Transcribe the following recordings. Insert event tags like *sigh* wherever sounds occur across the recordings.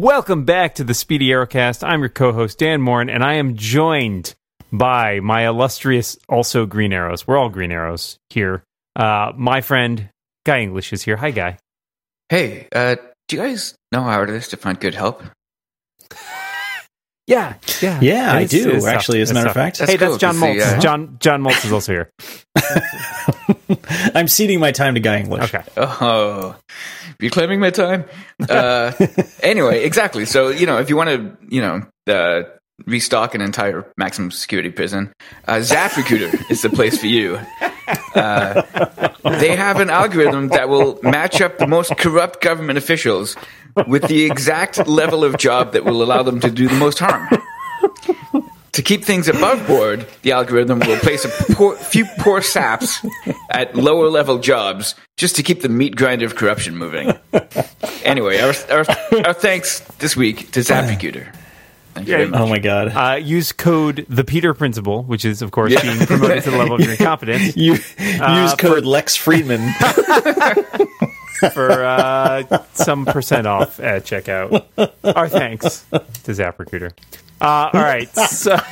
Welcome back to the Speedy Aerocast. I'm your co-host Dan Moren, and I am joined by my illustrious, also Green Arrows. We're all Green Arrows here. Uh, my friend Guy English is here. Hi, Guy. Hey, uh, do you guys know how hard it is to find good help? Yeah, yeah, Yeah, I do, it's actually, tough. as a matter of fact. That's hey, that's John to see, Moltz. uh, John John Moltz is also here. *laughs* I'm ceding my time to Guy English. Okay. Oh, you reclaiming my time. *laughs* Uh, anyway, exactly. So you know, if you want to, you know, uh, restock an entire maximum security prison, uh, ZapRecruiter *laughs* is the place for you. Uh, they have an algorithm that will match up the most corrupt government officials with the exact level of job that will allow them to do the most harm. To keep things above board, the algorithm will place a poor, few poor saps at lower level jobs just to keep the meat grinder of corruption moving. Anyway, our, our, our thanks this week to ZapRecruiter. Thank you very Yeah. Oh my god. Uh, use code the Peter Principle, which is of course Yeah. being promoted to the level of your *laughs* incompetence you Uh, use code Lex Friedman. *laughs* for uh, some percent off at checkout. Our thanks to ZapRecruiter. Uh, all right, so. *laughs*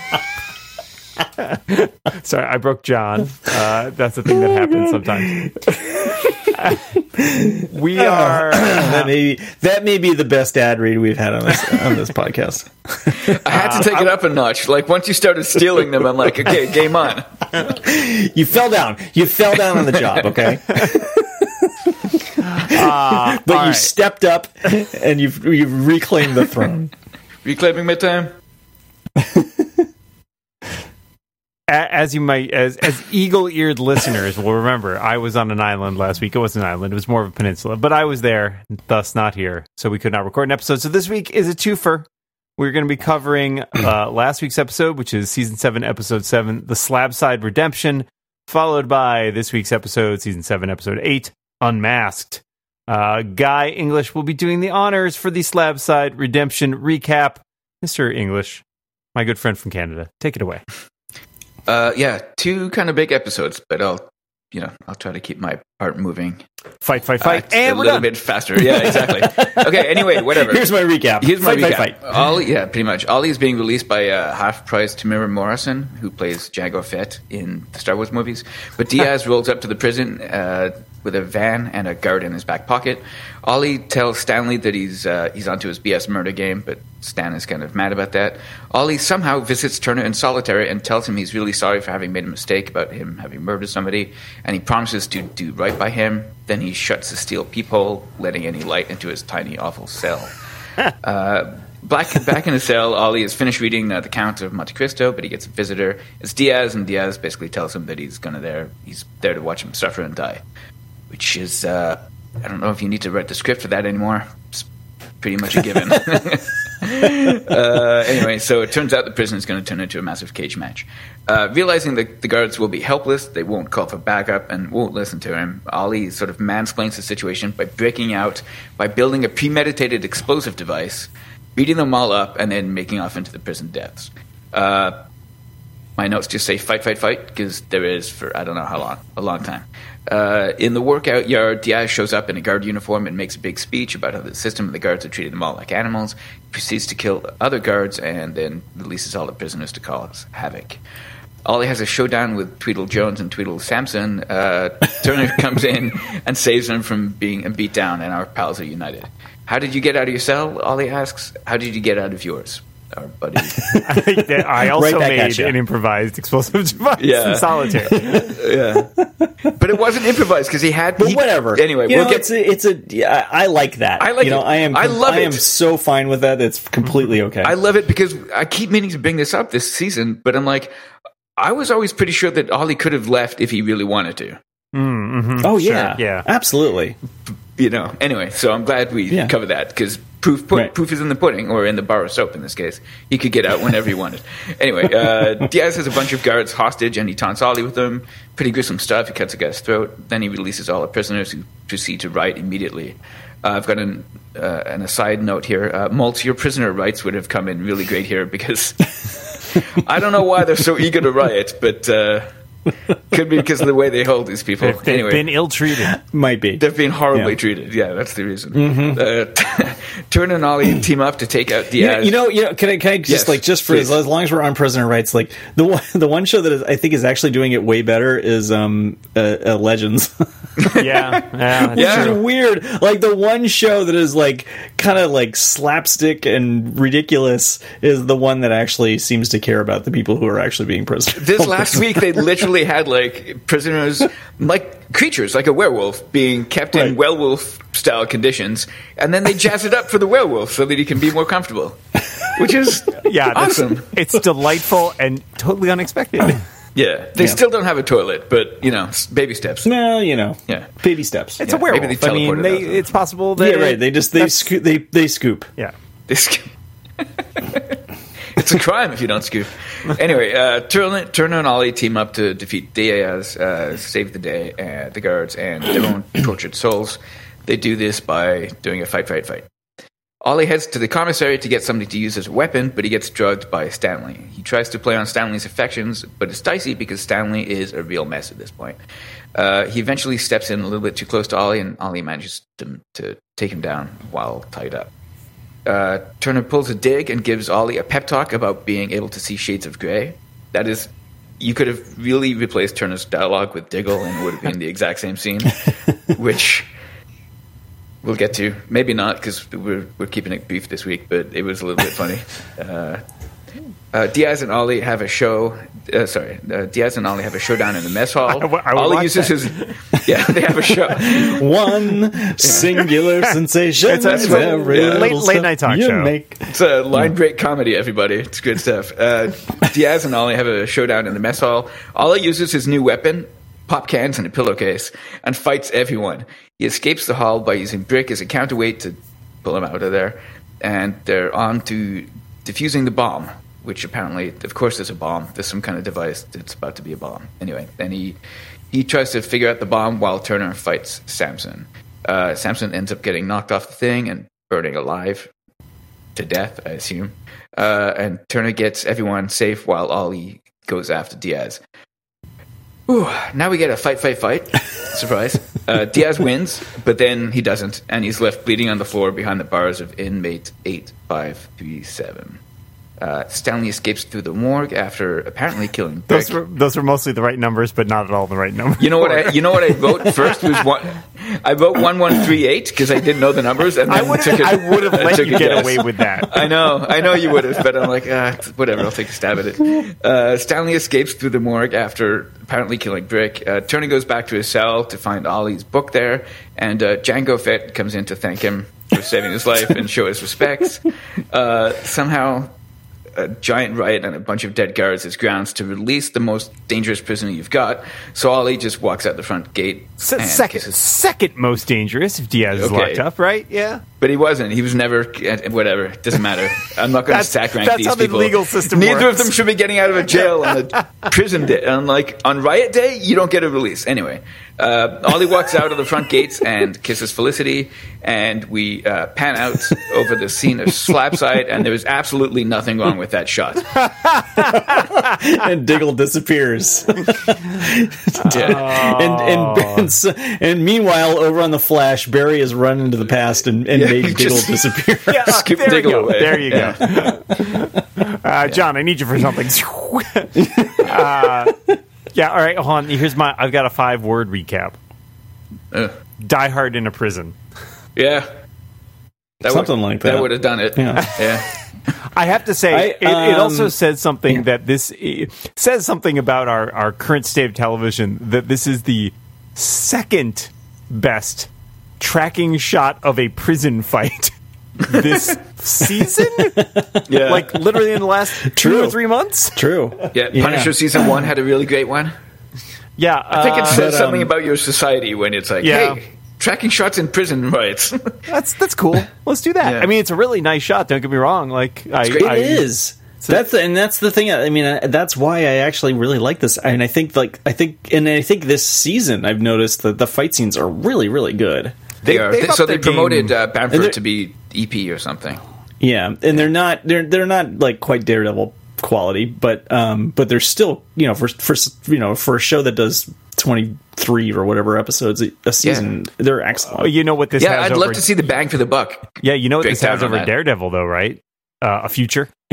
Sorry, I broke John. Uh, that's the thing that happens sometimes. *laughs* we are. *clears throat* that may be, that may be the best ad read we've had on this on this podcast. I had to take it up a notch. Like once you started stealing them, I'm like, okay, game on. You fell down. You fell down on the job, okay? *laughs* Uh, But you right. stepped up and you've you've reclaimed the throne. *laughs* Reclaiming my time. As you might as as eagle-eared listeners will remember i was on an island last week it wasn't an island it was more of a peninsula but i was there thus not here so we could not record an episode so this week is a twofer we're going to be covering uh, *clears throat* last week's episode which is season 7 episode 7 the Slabside redemption followed by this week's episode season 7 episode 8 unmasked. Uh, guy english will be doing the honors for the Slabside redemption recap. Mr english my good friend from canada take it away. Uh, yeah, two kind of big episodes, but I'll, you know, I'll try to keep my heart moving fight fight uh, fight a and we're little done. bit faster. Yeah, exactly. okay. Anyway, whatever. Here's my recap. Here's my fight, recap. fight, fight. Ollie, yeah, pretty much. Ollie is being released by uh, half-price Temuera Morrison, who plays Jango Fett in the Star Wars movies. But Diaz rolls up to the prison uh, with a van and a guard in his back pocket. Ollie tells Stanley that he's uh, he's onto his BS murder game, but Stan is kind of mad about that. Ollie somehow visits Turner in solitary and tells him he's really sorry for having made a mistake about him having murdered somebody, and he promises to do right by him. Then he shuts the steel peephole, letting any light into his tiny, awful cell. *laughs* Uh, Black, back in the cell, Ollie has finished reading uh, the Count of Monte Cristo, but he gets a visitor. It's Diaz, and Diaz basically tells him that he's gonna there. He's there to watch him suffer and die, which is uh, I don't know if you need to write the script for that anymore. It's pretty much a given. *laughs* uh, anyway, so it turns out the prison is going to turn into a massive cage match. Uh, realizing that the guards will be helpless, they won't call for backup and won't listen to him. Ollie sort of mansplains the situation by breaking out, by building a premeditated explosive device, beating them all up, and then making off into the prison depths. Uh, my notes just say fight, fight, fight, because there is for I don't know how long, a long time. Uh, in the workout yard, Diaz shows up in a guard uniform and makes a big speech about how the system and the guards are treating them all like animals. He proceeds to kill other guards and then releases all the prisoners to cause havoc. Ollie has a showdown with Tweedle Jones and Tweedle Sampson. Uh, *laughs* Turner comes in and saves them from being beat down, and our pals are united. How did you get out of your cell? Ollie asks. How did you get out of yours? Our buddy. *laughs* I also Right back at made an improvised explosive device Yeah. in solitaire. *laughs* yeah, but it wasn't improvised because he had. But he- whatever. Anyway, you we'll know, get it's a, it's a. yeah, I I like that. I like you know, it. I am. I love I am it. so fine with that. It's completely okay. I love it because I keep meaning to bring this up this season, but I'm like, I was always pretty sure that Ollie could have left if he really wanted to. Mm-hmm. oh Sure, yeah, yeah. absolutely. You know. Anyway, so I'm glad we Yeah. covered that because proof pu- Right. proof is in the pudding, or in the bar of soap in this case. He could get out whenever he wanted. *laughs* Anyway, uh, Diaz has a bunch of guards hostage, and he taunts Ollie with them. Pretty gruesome stuff. He cuts a guy's throat. Then he releases all the prisoners, who proceed to riot immediately. Uh, I've got an, uh, an aside note here. Uh, Moltz, your prisoner rights would have come in really great here because *laughs* I don't know why they're so eager to riot, but uh, *laughs* Could be because of the way they hold these people. They've, they've anyway, been ill treated. Might be. they've been horribly Yeah. treated. Yeah, that's the reason. Uh, *laughs* Turner and Ollie team up to take out You know, Diaz. you know, you know, can I, can I just Yes, like just for as, please. as long as we're on prisoner rights, like the one, *laughs* the one show that is, I think is actually doing it way better is um uh, uh, Legends. *laughs* Yeah, yeah, that's Yeah. Which true. is weird. Like the one show that is like kind of like slapstick and ridiculous is the one that actually seems to care about the people who are actually being prisoners. this last week they *laughs* literally had like prisoners like creatures like a werewolf being kept in werewolf style conditions and then they jazz it up for the werewolf so that he can be more comfortable which is Yeah, awesome It's delightful and totally unexpected. *laughs* yeah they Yeah. still don't have a toilet but you know s- baby steps Well, you know, Yeah. baby steps. It's Yeah, a werewolf. maybe they I mean, teleported they, out it's possible that yeah, right. They just they that's- scoop, they they scoop. yeah. This- *laughs* it's a crime if you don't scoop. Anyway, uh, Turner, Turner and Ollie team up to defeat Diaz, uh, save the day, uh, the guards, and their own tortured souls. They do this by doing a fight, fight, fight. Ollie heads to the commissary to get somebody to use as a weapon, but he gets drugged by Stanley. He tries to play on Stanley's affections, but it's dicey because Stanley is a real mess at this point. Uh, he eventually steps in a little bit too close to Ollie, and Ollie manages to, to take him down while tied up. Uh, Turner pulls a dig and gives Ollie a pep talk about being able to see shades of grey. That is, you could have really replaced Turner's dialogue with Diggle, and it would have been the exact same scene, *laughs* which we'll get to. Maybe not because we're we're keeping it brief this week, but it was a little bit funny. *laughs* Uh, uh, Diaz and Ollie have a show. Uh, sorry, uh, Diaz and Ollie have a showdown in the mess hall. *laughs* I w- I would Ollie uses that. his. Yeah, they have a show. *laughs* One singular sensation. It's a- it's a every late- late night talk you show. Make. It's a line break comedy, everybody. It's good stuff. Uh, Diaz and Ollie have a showdown in the mess hall. Ollie uses his new weapon, pop cans and a pillowcase, and fights everyone. He escapes the hall by using Brick as a counterweight to pull him out of there. And they're on to defusing the bomb, which apparently, of course, there's a bomb. There's some kind of device that's about to be a bomb. Anyway, then he, he tries to figure out the bomb while Turner fights Samson. Uh, Samson ends up getting knocked off the thing and burning alive to death, I assume. Uh, and Turner gets everyone safe while Ollie goes after Diaz. Ooh, now we get a fight, fight, fight. *laughs* Surprise. Uh, Diaz wins, but then he doesn't, and he's left bleeding on the floor behind the bars of inmate 8537. Uh, Stanley escapes through the morgue after apparently killing Brick. Those were those were mostly the right numbers, but not at all the right numbers. You know what? I, *laughs* you know what I wrote first was one. I wrote one one three eight because I didn't know the numbers, and I would have *laughs* a- I would have let you get guess. away with that. I know, I know you would have, but I'm like, ah, whatever. I'll take a stab at it. Uh, Stanley escapes through the morgue after apparently killing Brick. Uh, Tony goes back to his cell to find Ollie's book there, and uh, Django Fett comes in to thank him for saving his life and show his respects. Uh, somehow, a giant riot and a bunch of dead guards is grounds to release the most dangerous prisoner you've got. So Ollie just walks out the front gate. And second, kisses- second most dangerous if Diaz is locked up, right? Yeah. But he wasn't. He was never. uh, Whatever. It doesn't matter. I'm not going *laughs* to That's- stack rank that's these how the people. legal system Neither works. of them should be getting out of a jail on a *laughs* prison day. On like on riot day, you don't get a release. Anyway, uh, Ollie walks out of the front gates and kisses Felicity, and we uh, pan out over the scene of Slabside, and there is absolutely nothing wrong with that shot. *laughs* and Diggle disappears. Yeah. and, and, and and meanwhile, over on the Flash, Barry has run into the past and, and Yeah, made *laughs* Diggle just- disappear. *laughs* Yeah, Skip there you Diggle go. away. There you go. *laughs* uh, John, I need you for something. uh, yeah, all right, hold on. Here's my. I've got a five word recap. Uh, Die Hard in a prison. yeah. That Something would, like that. That would have done it. Yeah. yeah. I have to say, I, it, it also um, says something that this says something about our, our current state of television that this is the second best tracking shot of a prison fight *laughs* this season. Yeah. Like literally in the last two or three months. True. yeah. Punisher season one had a really great one. Yeah, I think it uh, says but, something um, about your society when it's like, Yeah. hey, tracking shots in prison riots. *laughs* that's that's cool. Let's do that. Yeah. I mean, it's a really nice shot. Don't get me wrong. Like I, great. It I, is. That's the, and that's the thing. I mean, that's why I actually really like this. And I think, like, I think, and I think this season I've noticed that the fight scenes are really, really good. They, They- are. they've so they promoted game. uh, Bamford to be EP or something. Yeah, and they're not they're they're not like quite Daredevil quality, but um, but there's still you know for for you know for a show that does twenty three or whatever episodes a, a season, they're excellent. Oh, you know what this Yeah, has I'd over, love to see the bang for the buck. Yeah, you know what this has over that. Daredevil though, right? Uh, a future. *laughs*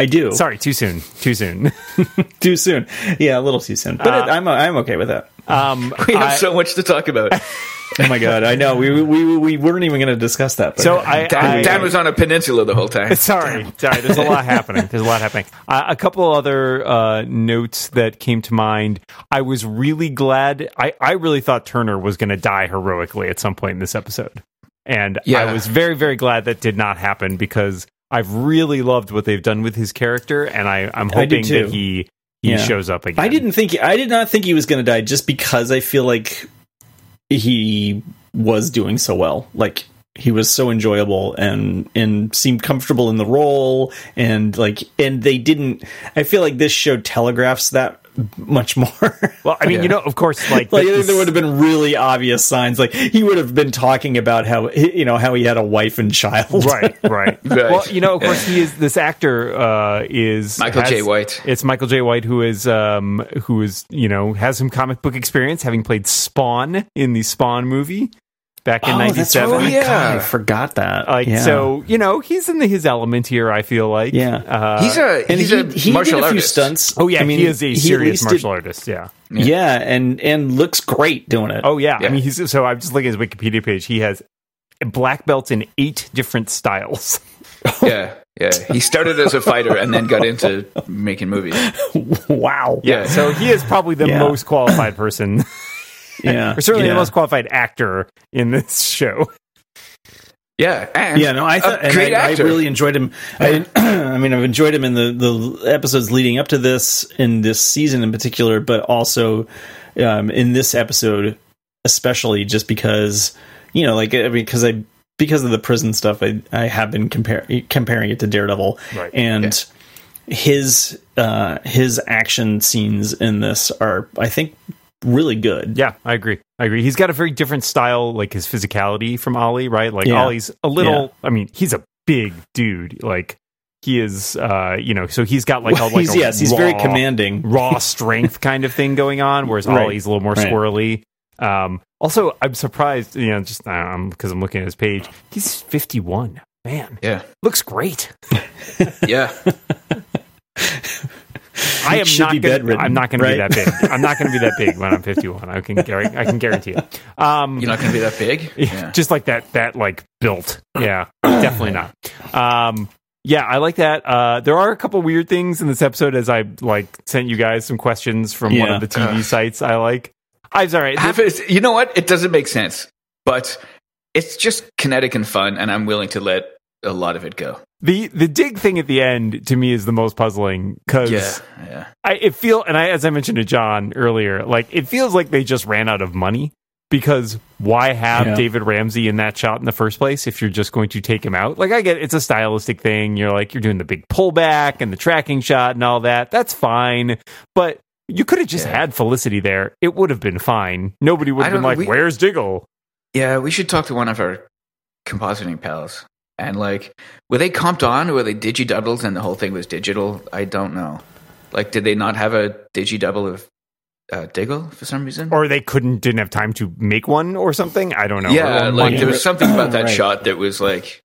I do. Sorry, too soon. Too soon. *laughs* too soon. Yeah, a little too soon, but Uh, it, I'm I'm okay with that. Um, *laughs* We have I- so much to talk about. *laughs* Oh my god, I know we we we weren't even going to discuss that. But so I, Dan, I Dan was on a peninsula the whole time. *laughs* Sorry, sorry. There's a lot happening. There's a lot happening. Uh, a couple other uh, notes that came to mind. I was really glad. I, I really thought Turner was going to die heroically at some point in this episode, and Yeah. I was very very glad that did not happen because I've really loved what they've done with his character, and I, I'm hoping too. that he he Yeah. shows up again. I didn't think I did not think he was going to die just because I feel like he was doing so well. Like he was so enjoyable and and seemed comfortable in the role and like and they didn't I feel like this show telegraphs that much more. *laughs* Well, I mean, Yeah. you know, of course, like, like I there would have been really obvious signs like he would have been talking about how you know how he had a wife and child. right, *laughs* right. Right. Well, you know, of course, he is. This actor uh, is Michael has- J. White. It's Michael Jai White who is, um, who is, you know, has some comic book experience, having played Spawn in the Spawn movie back in Oh, that's '97. right. yeah. God, I forgot that. Like Yeah. so, you know, he's in the, his element here. I feel like, Yeah. uh, he's a and he's he, a he martial did a few artist. stunts. Oh yeah, I mean, he is a serious least did- martial artist. Yeah. Yeah. and and looks great doing it. Oh yeah. Yeah. I mean, he's so I'm just looking at his Wikipedia page. He has black belts in eight different styles. *laughs* Yeah, yeah. He started as a fighter and then got into making movies. *laughs* wow. Yeah. So he is probably the Yeah. most qualified person, *laughs* yeah. *laughs* or certainly yeah. the most qualified actor in this *laughs* show. Yeah, and Yeah, no, I thought a great I, I actor. really enjoyed him. I, *clears throat* I mean, I've enjoyed him in the the episodes leading up to this, in this season in particular, but also um, in this episode, especially just because you know, like I mean, because I because of the prison stuff, I I have been compare, comparing it to Daredevil, Right. and his uh, his action scenes in this are, I think, really good. Yeah, I agree. I agree. He's got a very different style, like his physicality from Ollie, right? Like Yeah. Ollie's a little. I mean, he's a big dude. Like he is, uh, you know. So he's got like Well, a like he's, a yes, he's very commanding. raw *laughs* strength kind of thing going on, whereas Right. Ollie's a little more Right. squirrely. Um, also, I'm surprised, you know, just um, because I'm looking at his page. He's 51. Man, Yeah, looks great. *laughs* yeah. *laughs* I am not be gonna, bedridden, I'm not going to be that big. I'm not going to be that big when I'm 51. I can guarantee. I can guarantee it. Um, You're not going to be that big. *laughs* Yeah. just like that that like built yeah definitely not um yeah i like that uh there are a couple weird things in this episode as i like sent you guys some questions from one of the tv sites i like i'm sorry Half is, you know what? It doesn't make sense, but it's just kinetic and fun, and I'm willing to let a lot of it go. The the dig thing at the end to me is the most puzzling because Yeah, yeah. I it feel and I as I mentioned to John earlier, like it feels like they just ran out of money because why have Yeah. David Ramsey in that shot in the first place if you're just going to take him out? Like I get it's a stylistic thing. You're like you're doing the big pullback and the tracking shot and all that. That's fine, but you could have just Yeah. had Felicity there. It would have been fine. Nobody would have been like, we- "Where's Diggle?" Yeah, we should talk to one of our compositing pals. And like, were they comped on or were they digi doubles and the whole thing was digital? I don't know. Like, did they not have a digi double of uh, Diggle for some reason? Or they couldn't didn't have time to make one or something. I don't know. yeah, Or like there was something about that Right. shot that was like,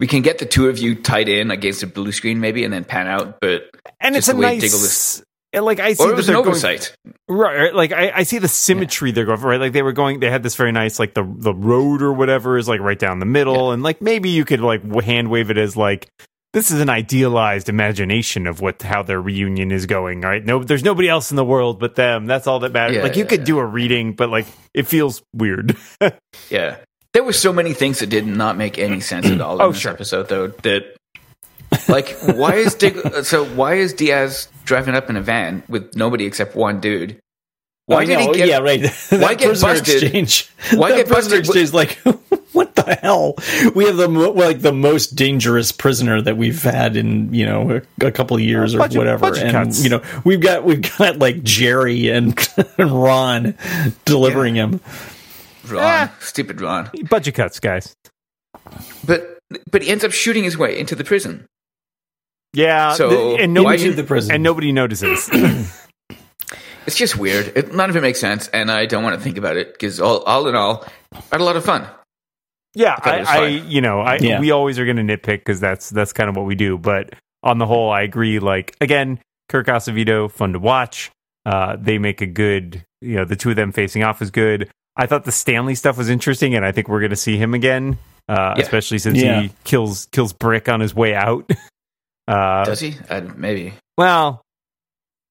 we can get the two of you tied in against a blue screen maybe and then pan out, but and it's just a the way nice. Diggle is- and, like I see or it was an going- oversight. Right, right, like I, I see the symmetry they're going for. Right, like they were going, they had this very nice, like the the road or whatever is like right down the middle, and like maybe you could like hand wave it as like this is an idealized imagination of what how their reunion is going. Right, no, there's nobody else in the world but them. That's all that matters. Yeah, like you yeah, could yeah. do a reading, but like it feels weird. *laughs* Yeah. There were so many things that did not make any sense at all oh, in Oh, this sure. episode, though. That, like, why is Dig- *laughs* so? Why is Diaz driving up in a van with nobody except one dude? Why I did he get? yeah, right. *laughs* why get prisoner busted? exchange. Why that get prisoner busted? exchange? Like, *laughs* what the hell? We have the mo- like the most dangerous prisoner that we've had in you know a, a couple of years or Budget- whatever, budget and cuts. you know we've got we've got like Jerry and, *laughs* and Ron delivering him. Ron, Ah. stupid Ron. Budget cuts, guys. But but he ends up shooting his way into the prison. Yeah, So, th- and why nobody should the prison? and nobody notices. *clears throat* It's just weird. It, none of it makes sense, and I don't want to think about it because all, all in all, I had a lot of fun. yeah, thought it was I, I, you know, I Yeah. we always are going to nitpick because that's that's kind of what we do. But on the whole, I agree. Like again, Kirk Acevedo, fun to watch. Uh, they make a good, you know, the two of them facing off is good. I thought the Stanley stuff was interesting, and I think we're going to see him again, uh, Yeah. especially since Yeah. he kills kills Brick on his way out. *laughs* Uh, Does he? Uh, maybe. Well,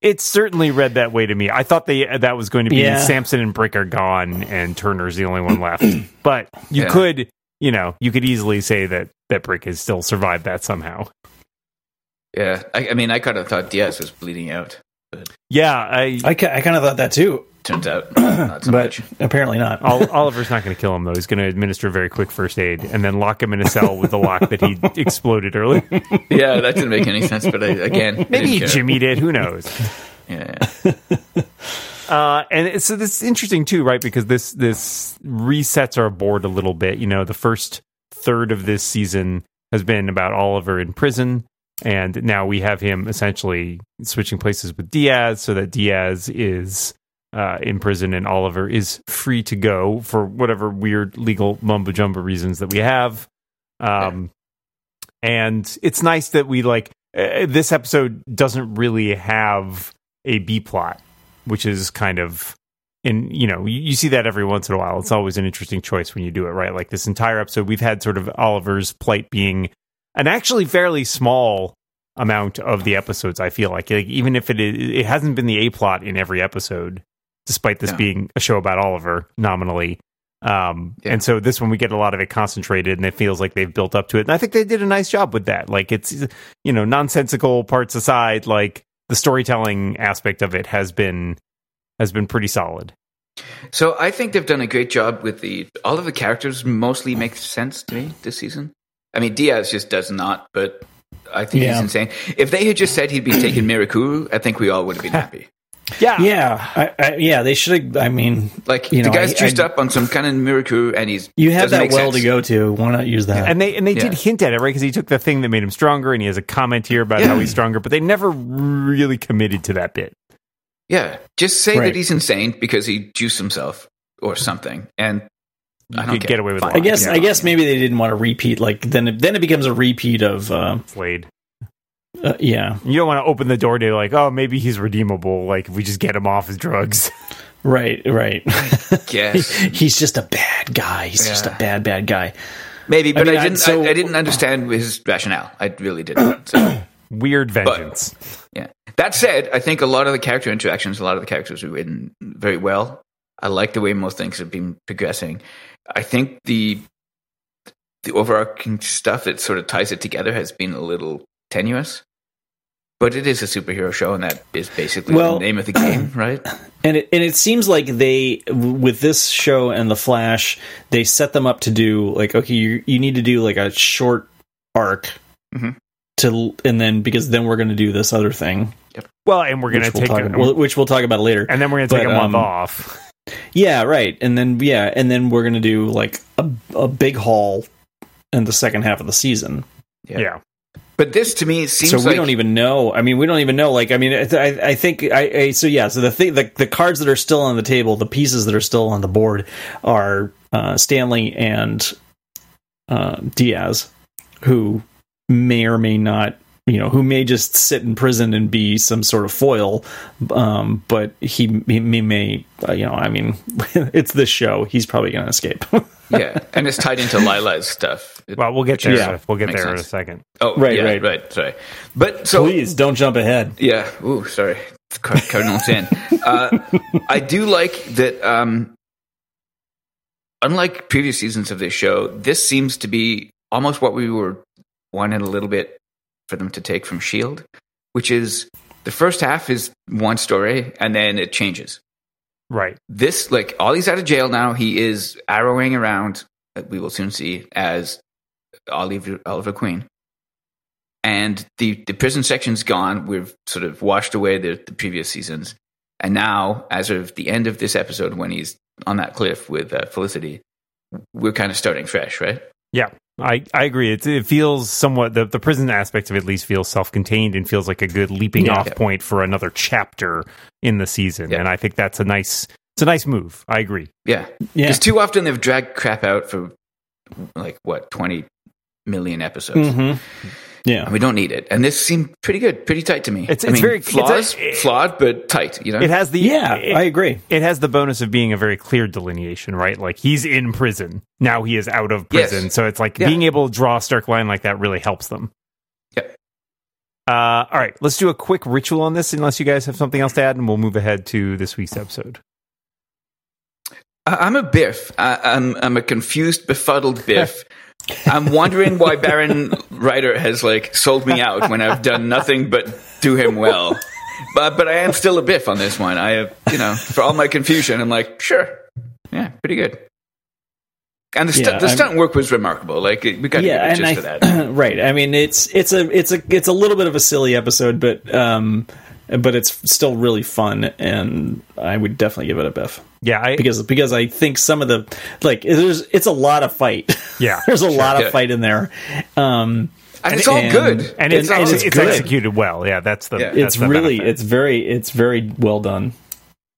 it certainly read that way to me. I thought they that was going to be Yeah. Samson and Brick are gone and Turner's the only one left. *clears throat* but you Yeah. could, you know, you could easily say that that Brick has still survived that somehow. Yeah. I, I mean, I kind of thought Diaz was bleeding out. But... Yeah, I, I, ca- I kind of thought that too, Turns out, *clears throat* not so but much. apparently not. *laughs* Oliver's not going to kill him though. He's going to administer very quick first aid and then lock him in a cell with the lock that he *laughs* exploded earlier. Yeah, that didn't make any sense. But I, again, I Jimmy didn't he care. jimmied it. Who knows? *laughs* Yeah, yeah. Uh, and so this is interesting too, right? Because this this resets our board a little bit. You know, the first third of this season has been about Oliver in prison, and now we have him essentially switching places with Diaz, so that Diaz is uh, in prison and Oliver is free to go for whatever weird legal mumbo jumbo reasons that we have. Um, and it's nice that we like uh, this episode doesn't really have a B plot which is kind of and you know you, you see that every once in a while. It's always an interesting choice when you do it right? Like this entire episode we've had sort of oliver's plight being an actually fairly small amount of the episodes i feel like, like even if it is, it hasn't been the a plot in every episode despite this No. being a show about oliver nominally um Yeah. and so this one we get a lot of it concentrated and it feels like they've built up to it and i think they did a nice job with that like it's you know nonsensical parts aside like the storytelling aspect of it has been has been pretty solid. So I think they've done a great job with the all of the characters. Mostly make sense to me this season. I mean, Diaz just does not, but I think Yeah. he's insane. If they had just said he'd been taking Mirakuru, I think we all would have been *laughs* happy. Yeah, Yeah, I, I, yeah, they should have. I mean, Like You know, the know, guy's I- juiced I- up on some kind of Mirakuru, and he's you have that well sense. to go to. Why not use that? and they and they did hint at it right because he took the thing that made him stronger, and he has a comment here about Yeah. how he's stronger, but they never really committed to that bit. Yeah, just say Right. that he's insane because he juiced himself or something, and I You don't could care. get away with a Fine. I guess. yeah. I guess maybe they didn't want to repeat. Like then, it, then it becomes a repeat of. Uh, Slade. Uh, yeah, You don't want to open the door to like, oh, maybe he's redeemable. Like if we just get him off his drugs. *laughs* right, right. Yes. *laughs* He's just a bad guy. He's just a bad, bad guy. Maybe, but I, mean, I- didn't. so- I, I didn't understand his rationale. I really didn't. *clears throat* So. Weird vengeance. Yeah. That said, I think a lot of the character interactions, a lot of the characters are written very well. I like the way most things have been progressing. I think the the overarching stuff that sort of ties it together has been a little tenuous. But it is a superhero show, and that is basically Well- the name of the game, *clears throat* right? And it and it seems like they with this show and the Flash, they set them up to do like okay, you you need to do like a short arc Mhm. to and then because then we're going to do this other thing, well, and we're gonna which we'll take talk a, about, which we'll talk about later. and then we're gonna take but, a month um, off. Yeah, right. And then yeah, and then we're going to do like a a big haul in the second half of the season. Yeah. yeah. But this to me seems so we like don't even know. I mean, we don't even know. Like, I mean, I, I think I, I so yeah. So the thing, the, the cards that are still on the table, the pieces that are still on the board are uh, Stanley and uh, Diaz, who may or may not, you know, who may just sit in prison and be some sort of foil. Um, but he, he may, may uh, you know, I mean, *laughs* it's this show. He's probably going to escape. *laughs* yeah, and it's tied into Lyla's stuff. It- Well, we'll get there. Yeah. we'll get Makes there in a second. oh, right, yeah, right. right, sorry. But so Please don't jump ahead. Yeah. Ooh, sorry. Car- Cardinal sin. Uh, I do like that. Um, unlike previous seasons of this show, this seems to be almost what we were wanting a little bit for them to take from Shield, which is the first half is one story and then it changes. Right. This, like, Ollie's out of jail now. He is arrowing around. uh, We will soon see as Oliver, Oliver Queen and the, the prison section's gone. We've sort of washed away the, the previous seasons. And now, as of the end of this episode, when he's on that cliff with uh, Felicity, we're kind of starting fresh, right? Yeah, I, I agree. It, it feels somewhat the, the prison aspect of it at least feels self contained and feels like a good leaping Yeah. off Yeah. point for another chapter in the season. Yeah. And I think that's a nice it's a nice move. I agree. Yeah, Yeah. because too often they've dragged crap out for like what twenty million episodes. Mhm. Yeah. And we don't need it. And this seemed pretty good, pretty tight to me. It's- I it's mean, very- it's a- it- flawed but tight. You know, It has the Yeah, it, I agree. it has the bonus of being a very clear delineation, right? Like he's in prison. Now he is out of Yes. prison. So it's like Yeah. being able to draw a stark line like that really helps them. Yep. Uh, all right, let's do a quick ritual on this, unless you guys have something else to add, and we'll move ahead to this week's episode. I- I'm a Biff. I, I'm I'm a confused, befuddled Biff. *laughs* I'm wondering why Baron Ryder has like sold me out when I've done nothing but do him well. But but I am still a Biff on this one. I have you know for all my confusion, I'm like sure, yeah, pretty good. And the, stu- Yeah, the stunt work was remarkable. Like we got to yeah, give it and just I, for that. *clears throat* right. I mean, it's it's a it's a it's a little bit of a silly episode, but um, but it's still really fun, and I would definitely give it a biff Yeah, I, because because I think some of the like there's it's a lot of fight. Yeah, *laughs* there's a lot Yeah. of fight in there. Um, And it's all and- good. and it's and it's, it's it's good. executed well. Yeah, that's the Yeah. that's it's the really benefit. it's very it's very well done.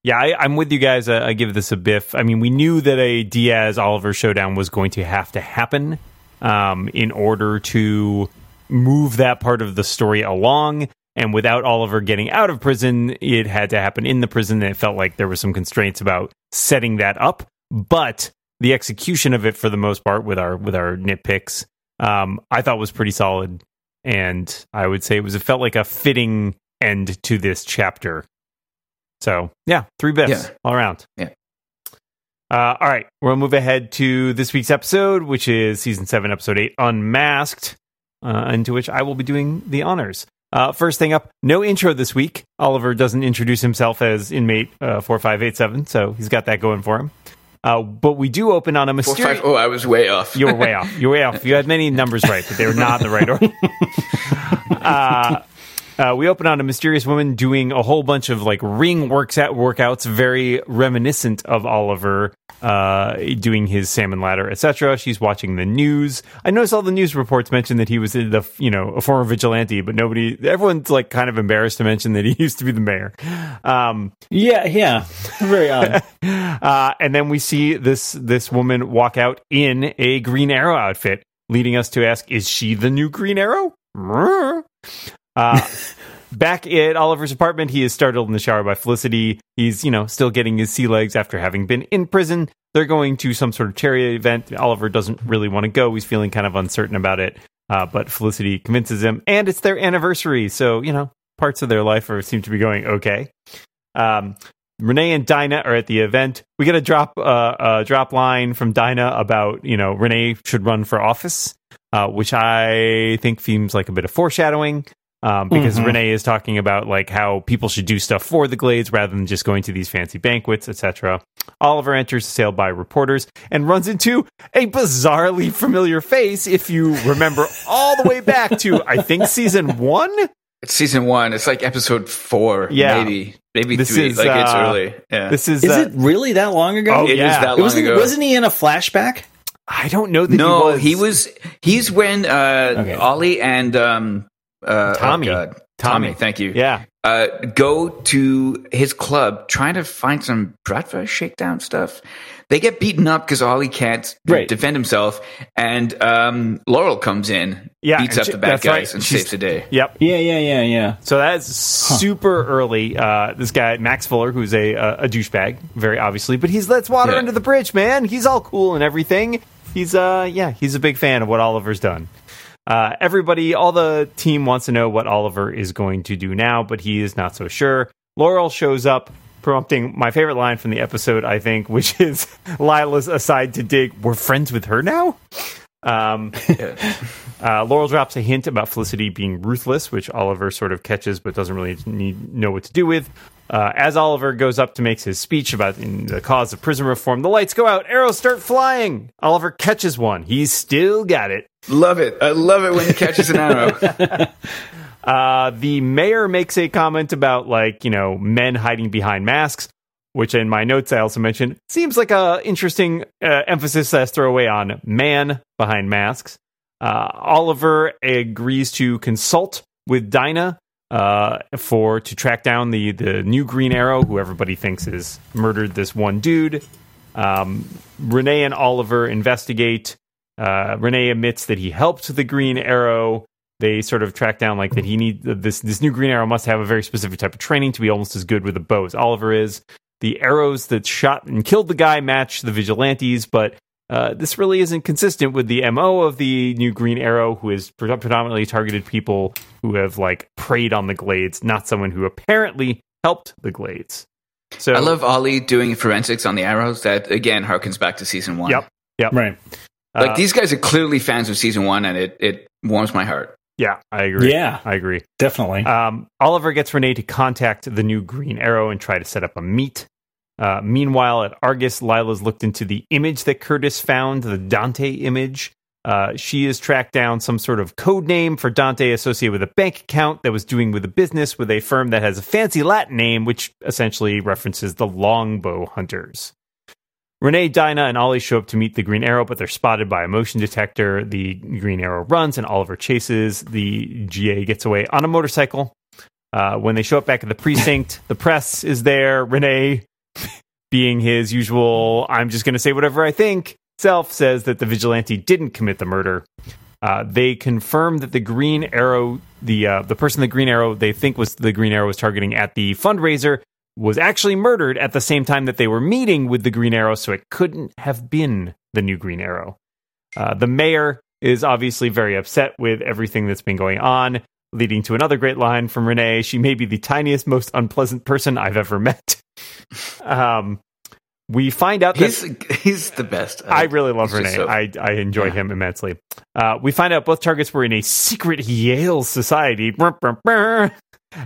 Yeah, I, I'm with you guys. Uh, I give this a biff. I mean, we knew that a Diaz Oliver showdown was going to have to happen um, in order to move that part of the story along. And without Oliver getting out of prison, it had to happen in the prison. And it felt like there were some constraints about setting that up. But the execution of it, for the most part, with our with our nitpicks, um, I thought was pretty solid. And I would say it was it felt like a fitting end to this chapter. So yeah, three bits Yeah. all around. Yeah. Uh, all right, we'll move ahead to this week's episode, which is season seven, episode eight, Unmasked, uh, into which I will be doing the honors. Uh, first thing up, no intro this week. Oliver doesn't introduce himself as inmate uh, four five eight seven, so he's got that going for him. Uh, but we do open on a mysterious. oh, I was way off. You were way off. You were way off. You had many numbers right, but they were not in the right order. *laughs* uh, we open on a mysterious woman doing a whole bunch of like ring works at workouts, very reminiscent of Oliver uh, doing his salmon ladder, etc. She's watching the news. I noticed all the news reports mentioned that he was the you know a former vigilante, but nobody, everyone's like kind of embarrassed to mention that he *laughs* used to be the mayor. Um, Yeah, yeah, very odd. *laughs* uh, and then we see this this woman walk out in a Green Arrow outfit, leading us to ask, "Is she the new Green Arrow?" Uh, *laughs* back at Oliver's apartment, he is startled in the shower by Felicity. He's you know still getting his sea legs after having been in prison. They're going to some sort of charity event. Oliver doesn't really want to go. He's feeling kind of uncertain about it. Uh, but Felicity convinces him, and it's their anniversary, so you know parts of their life are seem to be going okay. Um, Renee and Dinah are at the event. We get a drop uh, a drop line from Dinah about you know Renee should run for office, uh, which I think seems like a bit of foreshadowing. Um, because Mhm. Renee is talking about like how people should do stuff for the Glades rather than just going to these fancy banquets, etc. Oliver enters assailed by reporters and runs into a bizarrely familiar face. If you remember *laughs* all the way back to I think season one, It's season one. It's like episode four. Yeah. maybe maybe This three. is, like it's uh, early. Yeah, this is, Is uh, it really that long ago? Oh, It is yeah. that It long wasn't, ago. wasn't he in a flashback? I don't know that no, he was. he was. He's when uh, Okay. Ollie and um, uh, Tommy. oh God. Tommy. Tommy. Thank you. Yeah, Uh, go to his club trying to find some bratwurst shakedown stuff. They get beaten up because Ollie can't Right. defend himself, and um, Laurel comes in, Yeah, beats up she- the bad guys, right. and She's- saves the day. Yep. Yeah, yeah, yeah, yeah. So that's super early. Uh, this guy Max Fuller, who's a a, a douchebag, very obviously, but he's let's water Yeah. under the bridge, man. He's all cool and everything. He's uh yeah, he's a big fan of what Oliver's done. Uh, everybody, all the team wants to know what Oliver is going to do now, but he is not so sure. Laurel shows up, prompting my favorite line from the episode, I think, which *laughs* is Lyla's aside to dig. We're friends with her now. Um, uh, Laurel drops a hint about Felicity being ruthless, which Oliver sort of catches but doesn't really need, know what to do with. Uh, as Oliver goes up to make his speech about in the cause of prison reform, the lights go out, arrows start flying. Oliver catches one. He's still got it. Love it. I love it when he catches an arrow. *laughs* Uh, the mayor makes a comment about like you know men hiding behind masks. which in my notes I also mentioned, seems like a interesting uh, emphasis as throwaway on man behind masks. Uh, Oliver agrees to consult with Dinah uh, for to track down the the new Green Arrow, who everybody thinks has murdered this one dude. Um, Renee and Oliver investigate. Uh, Renee admits that he helped the Green Arrow. They sort of track down like that he need this this new Green Arrow must have a very specific type of training to be almost as good with a bow as Oliver is. The arrows that shot and killed the guy match the vigilantes, but uh, this really isn't consistent with the MO of the new Green Arrow, who is predominantly targeted people who have like preyed on the Glades, not someone who apparently helped the Glades. So I love Ollie doing forensics on the arrows. That again harkens back to season one. Yep. Yep. Right. Like Uh, these guys are clearly fans of season one, and it it warms my heart. Yeah, I agree. Yeah. I agree. Definitely. Um, Oliver gets Renee to contact the new Green Arrow and try to set up a meet. Uh, meanwhile, at Argus, Lyla's looked into the image that Curtis found, the Dante image. Uh, she has tracked down some sort of code name for Dante associated with a bank account that was doing with a business with a firm that has a fancy Latin name, which essentially references the Longbow Hunters. Renee, Dinah, and Ollie show up to meet the Green Arrow, but they're spotted by a motion detector. The Green Arrow runs, and Oliver chases. The GA gets away on a motorcycle. Uh, when they show up back at the precinct, the press is there. Renee, being his usual, I'm just going to say whatever I think, self, says that the vigilante didn't commit the murder. Uh, they confirm that the Green Arrow, the uh, the person the Green Arrow they think was the Green Arrow was targeting at the fundraiser, was actually murdered at the same time that they were meeting with the Green Arrow, so it couldn't have been the new Green Arrow. Uh, the mayor is obviously very upset with everything that's been going on, leading to another great line from Renee. She may be the tiniest, most unpleasant person I've ever met. *laughs* um, we find out that He's he's the best. I really love Renee. so- I, I enjoy Yeah. him immensely. Uh, we find out both targets were in a secret Yale society,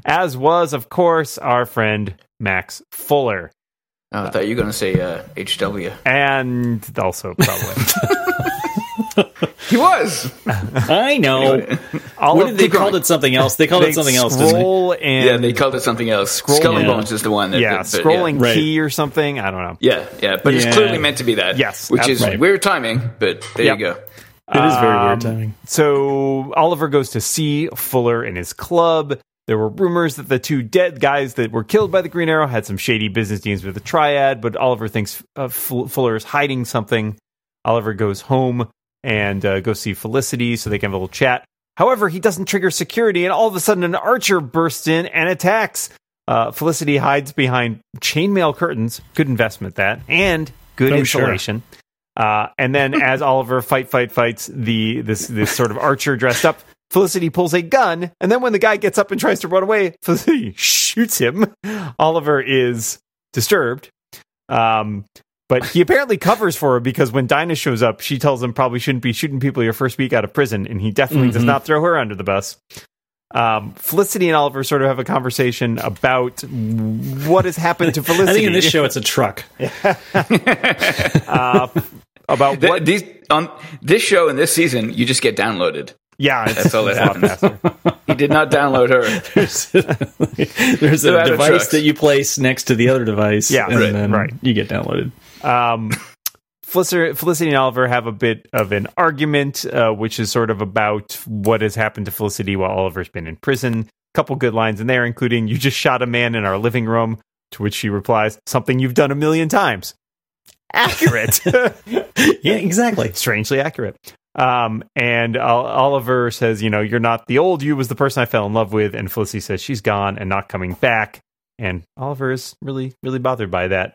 as was, of course, our friend Max Fuller, Oh, I thought you were going to say uh, HW. and also probably *laughs* *laughs* He was. I know. all what did they called it something else? They called they it something else, didn't they? Scroll and Yeah, they called it something else. Skull and Yeah. Bones is the one. That, yeah, that- but scrolling Right. key or something. I don't know. Yeah, yeah, but Yeah. it's clearly meant to be that. Yes, which is absolutely. weird timing, but there Yep. you go. It is very Um, weird timing. So Oliver goes to see Fuller in his club. There were rumors that the two dead guys that were killed by the Green Arrow had some shady business dealings with the Triad, but Oliver thinks uh, F- Fuller is hiding something. Oliver goes home and uh, goes see Felicity so they can have a little chat. However, he doesn't trigger security, and all of a sudden, an archer bursts in and attacks. Uh, Felicity hides behind chainmail curtains. Good investment, that, and good Oh, sure. insulation. Uh, and then, as *laughs* Oliver fight, fight, fights the this this sort of archer dressed up, Felicity pulls a gun, and then when the guy gets up and tries to run away, Felicity *laughs* shoots him. Oliver is disturbed, um, but he apparently covers for her because when Dinah shows up, she tells him probably shouldn't be shooting people your first week out of prison, and he definitely does Mhm. not throw her under the bus. Um, Felicity and Oliver sort of have a conversation about what has happened to Felicity. *laughs* I think in this show it's a truck. *laughs* uh, about Th- what these on this show and this season, you just get downloaded. Yeah, it's, That's all that it's a happens. He did not download her. *laughs* There's, there's a They're out of device trucks. that you place next to the other device. Yeah, and right, then right. you get downloaded. Um, Felicity, and Oliver have a bit of an argument, uh, which is sort of about what has happened to Felicity while Oliver's been in prison. couple good lines in there, including "You just shot a man in our living room," to which she replies, "Something you've done a million times." Accurate, *laughs* *laughs* Yeah, exactly. strangely accurate. Um, and Ol- Oliver says, "You know, you're not the old you was the person I fell in love with," and Felicity says she's gone and not coming back. And Oliver is really, really bothered by that.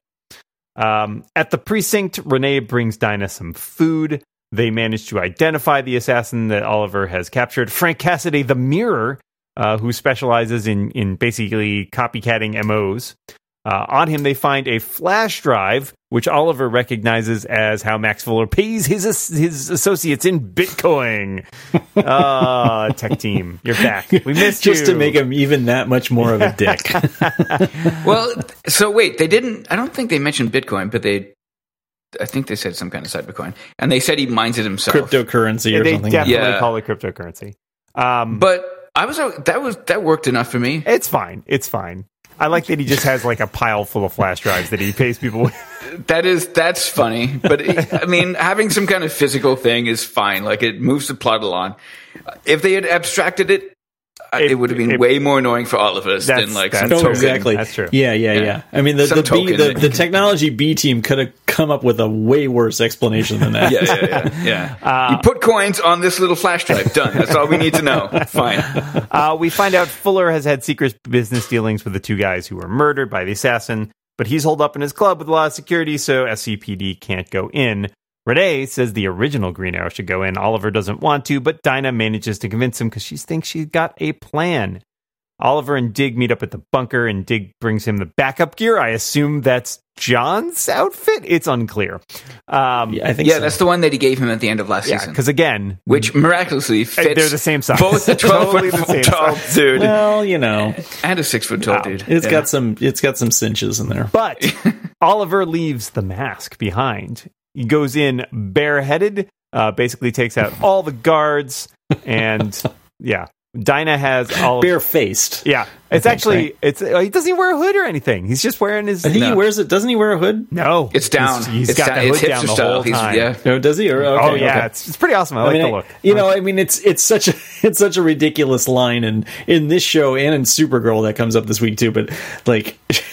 Um, at the precinct, Renee brings Dinah some food. They manage to identify the assassin that Oliver has captured, Frank Cassidy, the Mirror, uh, who specializes in in basically copycatting MOs. Uh, on him, they find a flash drive, which Oliver recognizes as how Max Fuller pays his his associates in Bitcoin. Ah, *laughs* tech team, you're back. We missed Just you. to make him even that much more of a *laughs* dick. *laughs* Well, so wait, they didn't. I don't think they mentioned Bitcoin, but they. I think they said some kind of cybercoin, and they said he mines it himself. Cryptocurrency or they something. definitely Yeah. call it cryptocurrency. Um, But I was that was that worked enough for me. It's fine. It's fine. I like that he just has like a pile full of flash drives that he pays people with. *laughs* That is that's funny, but it, I mean, having some kind of physical thing is fine. Like it moves the plot along. If they had abstracted it, it, It- would have been it- way more annoying for all of us than like that's some token. exactly. That's true. Yeah, yeah, yeah. Yeah. I mean, the Some the, B, the, the technology B team could have come up with a way worse explanation than that. *laughs* Yeah, yeah, yeah. yeah. *laughs* Uh, you put coins on this little flash drive. Done. That's all we need to know. *laughs* Fine. Uh, we find out Fuller has had secret business dealings with the two guys who were murdered by the assassin, but he's holed up in his club with a lot of security, so SCPD can't go in. Renee says the original Green Arrow should go in. Oliver doesn't want to, but Dinah manages to convince him because she thinks she's got a plan. Oliver and Dig meet up at the bunker, and Dig brings him the backup gear. I assume that's John's outfit. It's unclear. Um, Yeah, I think Yeah, so. that's the one that he gave him at the end of last yeah, season. because again, Which miraculously fits. they're the same size. Both the *laughs* twelve Totally the same foot tall size. dude well, you know, and a six foot tall Wow. dude. it's Yeah. got some it's got some cinches in there. But *laughs* Oliver leaves the mask behind. He goes in bareheaded, uh, basically takes out all the guards, and *laughs* yeah, Dinah has all. Bare faced. yeah, it's think, actually right? it's uh, he doesn't even wear a hood or anything. He's just wearing his. I think he wears it. Doesn't he wear a hood? no, It's down. He's, he's it's got down. the hood it's down the style. whole He's- time. yeah. No, does he? Or, okay, oh yeah, okay. it's, it's pretty awesome. I, like mean, the look. You know, I mean, it's it's such a *laughs* it's such a ridiculous line, and in this show and in Supergirl that comes up this week too. But like, *laughs*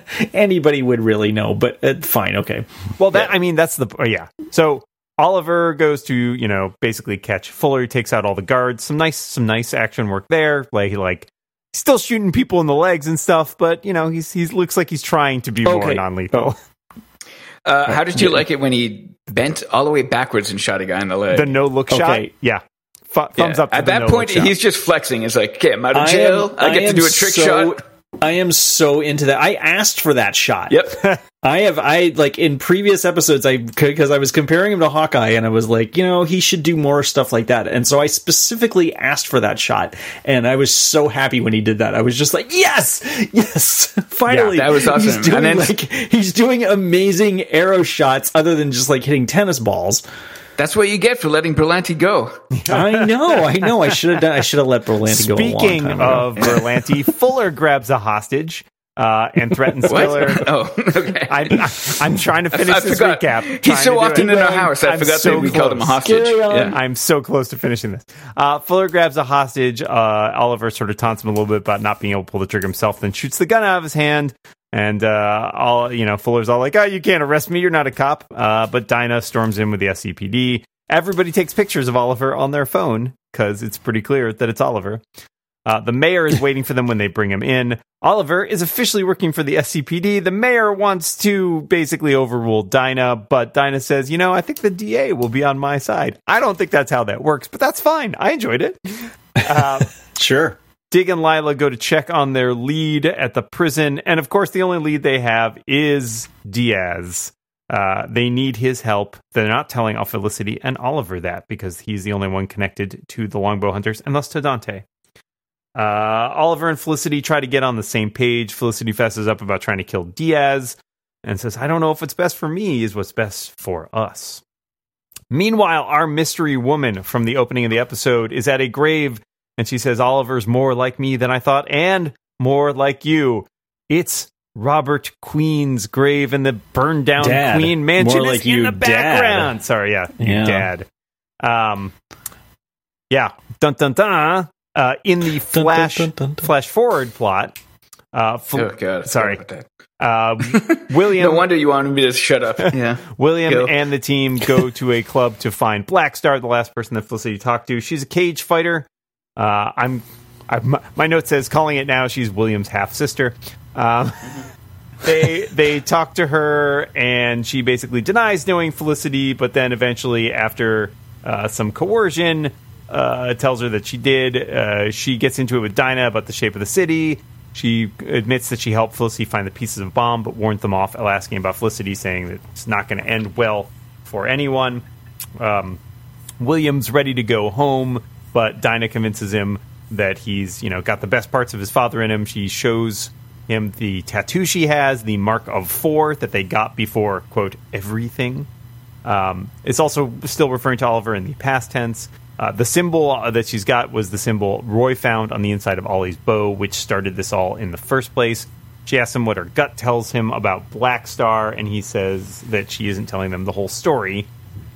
*laughs* anybody would really know. But uh, fine, okay. Well, that I mean, that's the oh, yeah. So Oliver goes to you know basically catch Fuller. He takes out all the guards. Some nice some nice action work there. Like he like still shooting people in the legs and stuff, but you know he's he looks like he's trying to be more non lethal. Uh, how did you like it when he bent all the way backwards and shot a guy in the leg? The no look shot, yeah. Fu- thumbs Yeah. up. To At the that no-look point, he's just flexing. It's like, okay, I'm out of I jail. am- I, get to do a trick so- shot. I am so into that. I asked for that shot. Yep. *laughs* I have I like in previous episodes I because I was comparing him to Hawkeye and I was like, you know, he should do more stuff like that. And so I specifically asked for that shot and I was so happy when he did that. I was just like, yes. Yes. *laughs* Finally. that was awesome. He's doing And then- like he's doing amazing arrow shots other than just like hitting tennis balls. That's what you get for letting Berlanti go. *laughs* I know. I know. I should have done I should have let Berlanti go Speaking of Berlanti, *laughs* Fuller grabs a hostage uh, and threatens What? Killer. *laughs* Oh, okay. I'm, I'm trying to finish I this forgot. recap. He's so often in our house. I I'm forgot so that we called him a hostage. Yeah. I'm so close to finishing this. Uh, Fuller grabs a hostage. Uh, Oliver sort of taunts him a little bit about not being able to pull the trigger himself, then shoots the gun out of his hand. And uh, all you know, Fuller's all like, "Oh, you can't arrest me. You're not a cop." Uh, but Dinah storms in with the SCPD. Everybody takes pictures of Oliver on their phone because it's pretty clear that it's Oliver. Uh, the mayor is waiting for them when they bring him in. Oliver is officially working for the SCPD. The mayor wants to basically overrule Dinah, but Dinah says, you know, I think the DA will be on my side. I don't think that's how that works, but that's fine. I enjoyed it. *laughs* Uh, Sure. Dig and Lyla go to check on their lead at the prison. And of course, the only lead they have is Diaz. Uh, they need his help. They're not telling Felicity and Oliver that because he's the only one connected to the Longbow Hunters and thus to Dante. Uh, Oliver and Felicity try to get on the same page. Felicity fesses up about trying to kill Diaz and says, I don't know if what's best for me is what's best for us. Meanwhile, our mystery woman from the opening of the episode is at a grave and she says, Oliver's more like me than I thought and more like you. It's Robert Queen's grave and the burned down Dad. Queen mansion More is like in you, the Dad. background. Sorry, yeah, you Yeah. dad. Um, yeah, dun dun dun. Uh, in the flash dun, dun, dun. flash forward plot, uh, Fel- Oh god. sorry, uh, *laughs* William. No wonder you wanted me to shut up. *laughs* Yeah. *laughs* William Go. and the team go to a club to find Black Star, the last person that Felicity talked to. She's a cage fighter. Uh, I'm, I, my, note says calling it now. She's William's half sister. Um, *laughs* they they talk to her, and she basically denies knowing Felicity, but then eventually, after uh, some coercion, uh, tells her that she did. Uh, she gets into it with Dinah about the shape of the city. She admits that she helped Felicity find the pieces of bomb, but warned them off, asking about Felicity, saying that it's not going to end well for anyone. Um, William's ready to go home, but Dinah convinces him that he's, you know, got the best parts of his father in him. She shows him the tattoo she has, the mark of four that they got before, quote, everything. Um, it's also still referring to Oliver in the past tense. Uh, the symbol that she's got was the symbol Roy found on the inside of Ollie's bow, which started this all in the first place. She asks him what her gut tells him about Black Star, and he says that she isn't telling them the whole story.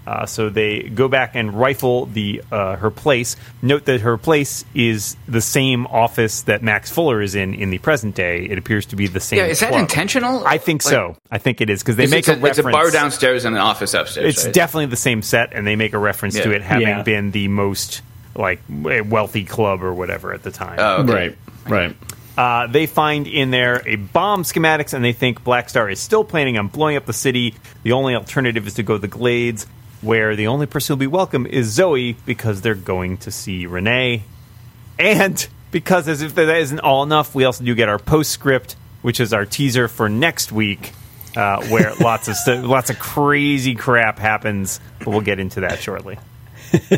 Uh, so they go back and rifle the uh, her place. Note that her place is the same office that Max Fuller is in in the present day. It appears to be the same. Yeah, is that club. intentional? I think Like, so. I think it is because they it's, make a, a reference. it's a bar downstairs and an office upstairs. It's right? definitely the same set, and they make a reference to it having Yeah. been the most like wealthy club or whatever at the time. Oh, okay. Right, right. Uh, they find in there a bomb schematics, and they think Black Star is still planning on blowing up the city. The only alternative is to go to the Glades, where the only person who'll be welcome is Zoe because they're going to see Renee. And because, as if that isn't all enough, we also do get our postscript, which is our teaser for next week, uh, where *laughs* lots of st- lots of crazy crap happens. But we'll get into that shortly. *laughs*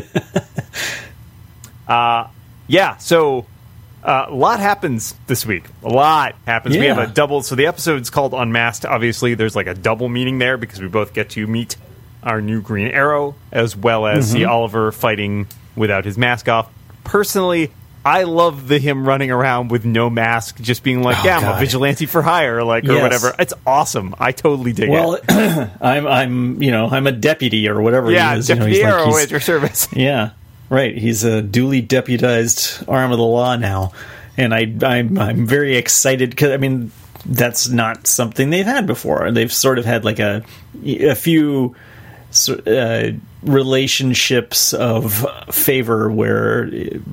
uh, yeah, so uh, a lot happens this week. A lot happens. We have a double. So the episode's called Unmasked. Obviously, there's like a double meaning there because we both get to meet our new Green Arrow as well as see mm-hmm. Oliver fighting without his mask off. Personally, I love the him running around with no mask, just being like, Oh, "Yeah, I'm a vigilante for hire," like or Yes. whatever. It's awesome. I totally dig Well, it. Well, *clears throat* I'm I'm you know I'm a deputy or whatever. Yeah, he is. You know, Deputy he's like- he's- at your service. *laughs* Yeah, right. He's a duly deputized arm of the law now, and I I'm I'm very excited because I mean that's not something they've had before. They've sort of had like a a few uh, relationships of favor where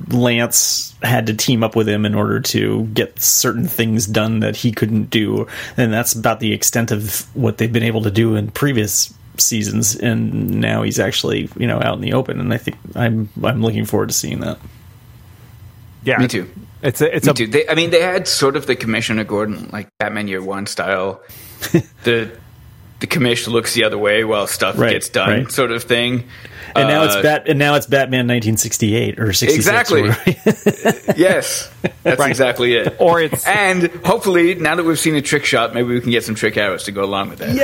Lance had to team up with him in order to get certain things done that he couldn't do, and that's about the extent of what they've been able to do in previous seasons. And now he's actually you know out in the open, and I think I'm I'm looking forward to seeing that. Yeah, Me too. It's a it's Me a too. They, I mean, they had sort of the Commissioner Gordon, like Batman Year One style. the *laughs* the commish looks the other way while stuff Right, gets done, right. sort of thing. And now it's Uh, Bat and now it's Batman 1968 or 66. Exactly. or- *laughs* Yes, that's exactly it. Or it's- and hopefully now that we've seen a trick shot, maybe we can get some trick arrows to go along with that.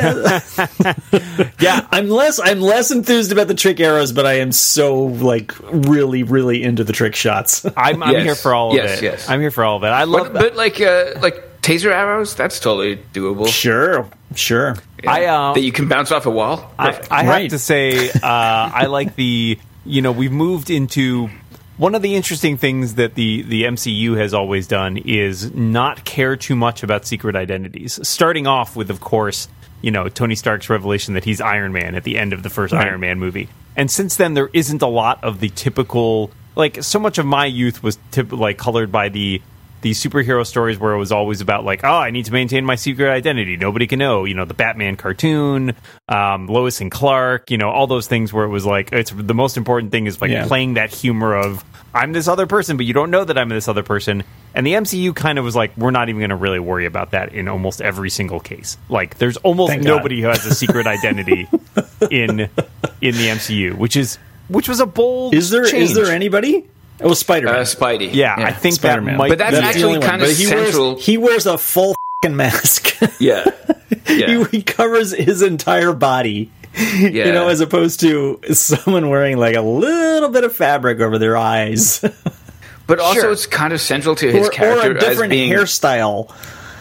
yeah. *laughs* yeah. I'm less I'm less enthused about the trick arrows, but I am so like really really into the trick shots. I'm, I'm Yes. here for all of Yes, it. yes. I'm here for all of it. I love But, but like uh, like taser arrows, that's totally doable. sure, sure. I, uh, that you can bounce off a wall. I, Perfect. I have Right. to say, uh, *laughs* I like the. You know, we've moved into one of the interesting things that the the MCU has always done is not care too much about secret identities. Starting off with, of course, you know Tony Stark's revelation that he's Iron Man at the end of the first Right. Iron Man movie, and since then there isn't a lot of the typical. Like so much of my youth was tip, like colored by the the superhero stories where it was always about like, oh, I need to maintain my secret identity. Nobody can know. You know, the Batman cartoon, um, Lois and Clark. You know, all those things where it was like, it's the most important thing is like Yeah. playing that humor of I'm this other person, but you don't know that I'm this other person. And the MCU kind of was like, we're not even going to really worry about that in almost every single case. Like, there's almost Thank God. nobody who has a secret identity *laughs* in in the MCU, which is which was a bold. Is there is there anybody? Oh, Spider Man. uh, Spidey. Yeah, I think Spider-Man. that might. But that's be- actually the only one. kinda he central- Wears, he wears a full fing mask. *laughs* yeah, *laughs* yeah. he, he covers his entire body. yeah. You know, as opposed to someone wearing like a little bit of fabric over their eyes, *laughs* but also Sure. it's kind of central to his or, or character a different as being hairstyle.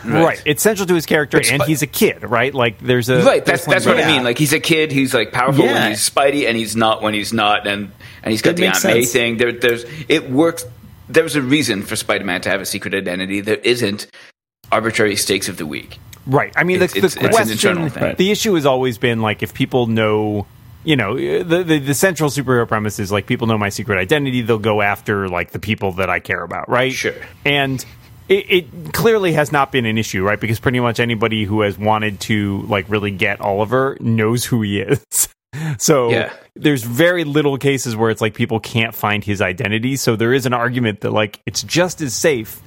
Right. It's central to his character, But and Spi- he's a kid, right? Like, there's a Right, that's that's what Yeah. I mean. Like he's a kid, he's like powerful Yeah. when he's Spidey, and he's not when he's not, and and he's got That the makes Aunt May thing. There, there's it works. There's a reason for Spider-Man to have a secret identity. There isn't arbitrary stakes of the week. right. I mean, the, It's- the it's- it's an question, internal thing. Right. the issue has always been like if people know. You know, the, the the central superhero premise is like people know my secret identity, they'll go after like the people that I care about, right? Sure. And it, it clearly has not been an issue, right? Because pretty much anybody who has wanted to like really get Oliver knows who he is. *laughs* So Yeah. there's very little cases where it's like people can't find his identity. So there is an argument that like it's just as safe.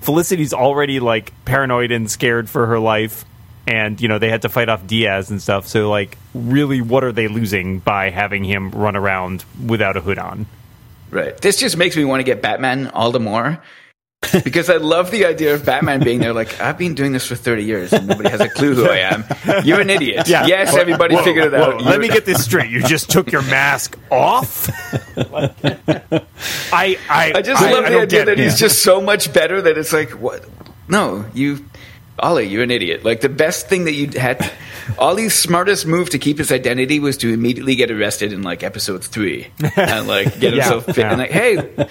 Felicity's already like paranoid and scared for her life, and you know they had to fight off Diaz and stuff. So like, really, what are they losing by having him run around without a hood on? Right. This just makes me want to get Batman all the more *laughs* because I love the idea of Batman being there. Like I've been doing this for thirty years, and nobody has a clue who I am. You're an idiot. Yeah. Yes, everybody Whoa, figured it whoa, out. Let me get this straight. You just took your mask off. *laughs* I I I just I, love I the don't idea that it. he's just so much better that it's like, what? No, you, Ollie, you're an idiot. Like the best thing that you had, Ollie's smartest move to keep his identity was to immediately get arrested in like episode three *laughs* and like get Yeah, himself fit yeah. and like, hey,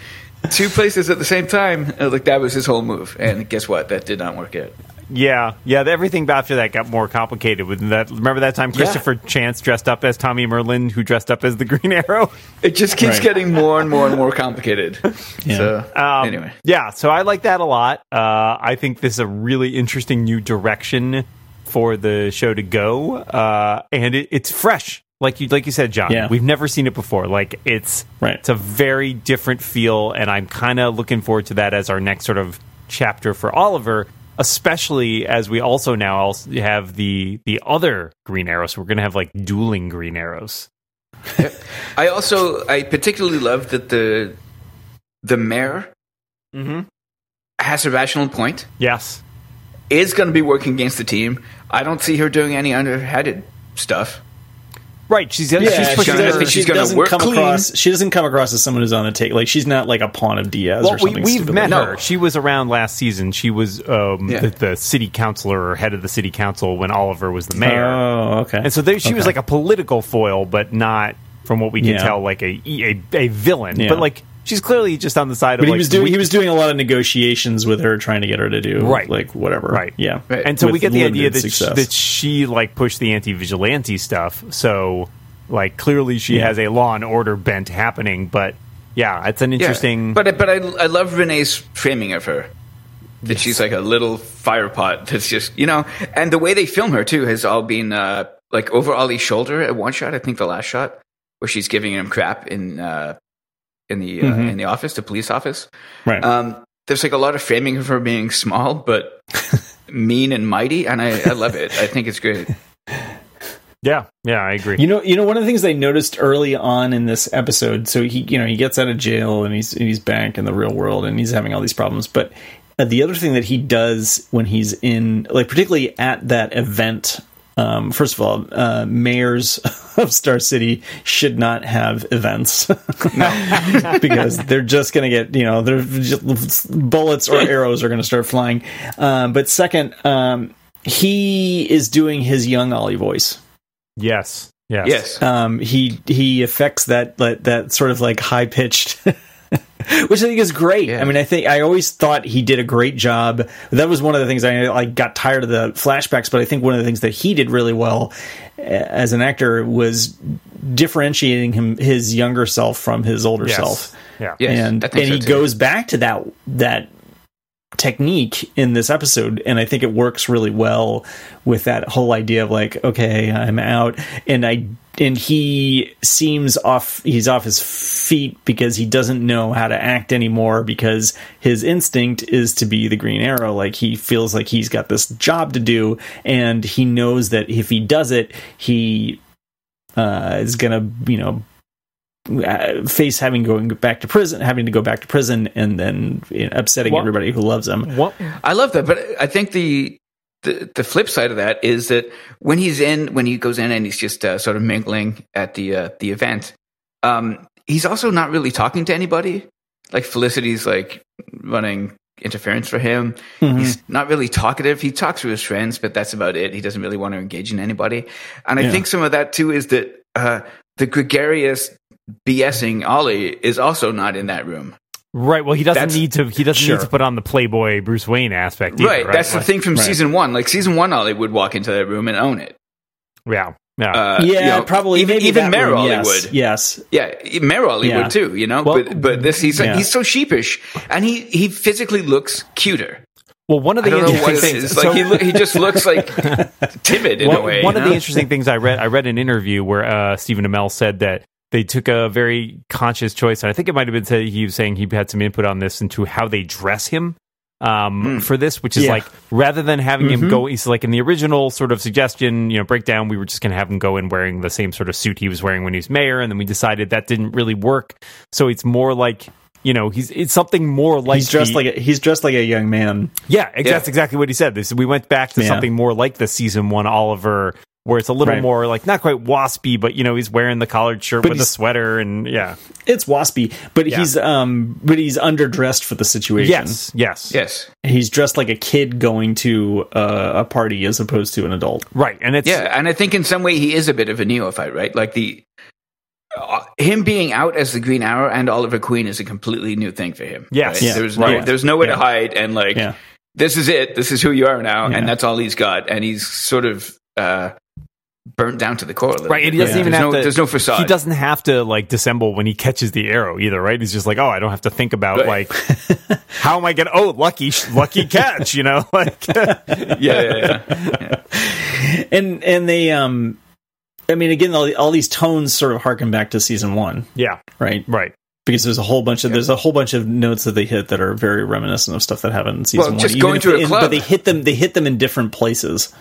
two places at the same time. Uh, Like that was his whole move. And guess what? That did not work out. Yeah, yeah. Everything after that got more complicated. With that, remember that time Christopher Chance dressed up as Tommy Merlyn, who dressed up as the Green Arrow. *laughs* It just keeps Right. getting more and more and more complicated. *laughs* Yeah. So Um, anyway, yeah. So I like that a lot. Uh, I think this is a really interesting new direction for the show to go, uh, and it, it's fresh. Like you, like you said, John. Yeah. We've never seen it before. Like it's Right. It's a very different feel, and I'm kind of looking forward to that as our next sort of chapter for Oliver. Especially as we also now also have the the other Green Arrows. We're going to have like dueling Green Arrows. *laughs* I also I particularly love that the the mayor Mm-hmm. has a rational point. Yes. is going to be working against the team. I don't see her doing any underhanded stuff. Right. She's Yeah, she's she, pushing gonna- I her- doesn't, she's she gonna doesn't work come clean. across. She doesn't come across as someone who's on the take. Like she's not like a pawn of Diaz Well, or something. we've met like her. No. She was around last season. She was um, Yeah. the, the city councilor or head of the city council when Oliver was the mayor. Oh, okay. and so they, she was like a political foil, but not, from what we can Yeah. tell, like a a, a villain. Yeah. But like she's clearly just on the side But of he like was doing we- he was doing a lot of negotiations with her, trying to get her to do Right. like whatever. Right. Yeah. Right. and so we get the idea that she, that she like pushed the anti-vigilante stuff. So like clearly she Yeah. has a law and order bent happening. But yeah, it's an Yeah. interesting. But but I I love Renee's framing of her. That she's like a little fire pot that's just you know, and the way they film her too has all been uh, like over Ollie's shoulder at one shot. I think the last shot where she's giving him crap in uh, in the uh, Mhm. in the office, the police office. Right. Um, there's like a lot of framing of her being small but *laughs* mean and mighty, and I, I love it. I think it's great. *laughs* yeah, yeah, I agree. You know, you know, one of the things I noticed early on in this episode. So he, you know, he gets out of jail and he's and he's back in the real world and he's having all these problems. But uh, the other thing that he does when he's in, like, particularly at that event. Um, first of all, uh, mayors *laughs* of Star City should not have events. *laughs* *laughs* Because they're just going to get, you know, they're just, bullets or arrows are going to start flying. Um, but second, um, he is doing his young Ollie voice. Yes, yes, Yes. um, he he affects that that, that sort of like high pitched, *laughs* which I think is great. Yeah. I mean, I think I always thought he did a great job. That was one of the things I I got tired of the flashbacks, but I think one of the things that he did really well uh, as an actor was differentiating him his younger self from his older Yes. self Yeah. Yes, and and so he too. goes back to that that technique in this episode and i think it works really well with that whole idea of like okay i'm out. And i and he seems off he's off his feet because he doesn't know how to act anymore because his instinct is to be the green arrow. Like he feels like he's got this job to do and he knows that if he does it he uh, is gonna you know face having going back to prison, having to go back to prison, and then you know, upsetting Well- everybody who loves him. What? I love that, but I think the, the the flip side of that is that when he's in, when he goes in and he's just uh, sort of mingling at the uh, the event, um, he's also not really talking to anybody. Like Felicity's like running interference for him. Mhm. He's not really talkative. He talks to his friends, but that's about it. He doesn't really want to engage in anybody. And I Yeah. think some of that too is that uh, the gregarious BSing Ollie is also not in that room. Right. Well, he doesn't That's- need to. He doesn't Sure. need to put on the Playboy Bruce Wayne aspect. Either, right, right. That's Like, the thing from Right. season one. Like season one, Ollie would walk into that room and own it. Yeah. Yeah. Uh, yeah, you know, probably even maybe even that Mayor room, Ollie yes, would. Yes, Yeah, Mayor Ollie Yeah. would too. You know, Well, but but this he's yeah. he's so sheepish, and he he physically looks cuter. well, one of the don't know what interesting things. is. Like so- he look, he just looks like *laughs* timid in one, a way. one you of the interesting things I read, I read an interview where uh, Stephen Amell said that they took a very conscious choice, and I think it might have been said he was saying he had some input on this into how they dress him. Um, Hmm. for this, which is Yeah. like rather than having him Mhm. go, he's like in the original sort of suggestion, you know, breakdown. We were just going to have him go in wearing the same sort of suit he was wearing when he was mayor, and then we decided that didn't really work. So it's more like you know, he's it's something more like he's dressed the- like a, he's dressed like a young man. yeah, ex- that's exactly what he said. This we went back to Yeah. something more like the season one Oliver, where it's a little Right. more like not quite waspy, but you know, he's wearing the collared shirt But with a sweater, and yeah, It's waspy, but Yeah. he's um but he's underdressed for the situation. yes, yes, Yes. He's dressed like a kid going to uh, a party as opposed to an adult. right, and it's Yeah, and I think in some way he is a bit of a neophyte, right? Like the uh, him being out as the Green Arrow and Oliver Queen is a completely new thing for him. Yes. right? Yeah. there's no Right. there's nowhere Yeah. to hide, and like Yeah. this is it. This is who you are now, Yeah. and that's all he's got, and he's sort of uh, burnt down to the core. A little Right, and he doesn't Yeah. even there's have no, to. There's no facade. He doesn't have to like dissemble when he catches the arrow either, right? He's just like, oh, I don't have to think about Right. like *laughs* how am I gonna? Oh, lucky, lucky catch, you know? *laughs* Like, *laughs* Yeah, yeah, yeah. And and they um I mean again all, all these tones sort of harken back to season 1, yeah, right? right. Because there's a whole bunch of there's a whole bunch of notes that they hit that are very reminiscent of stuff that happened in season Well, 1. just going to a in- club. But they hit them they hit them in different places.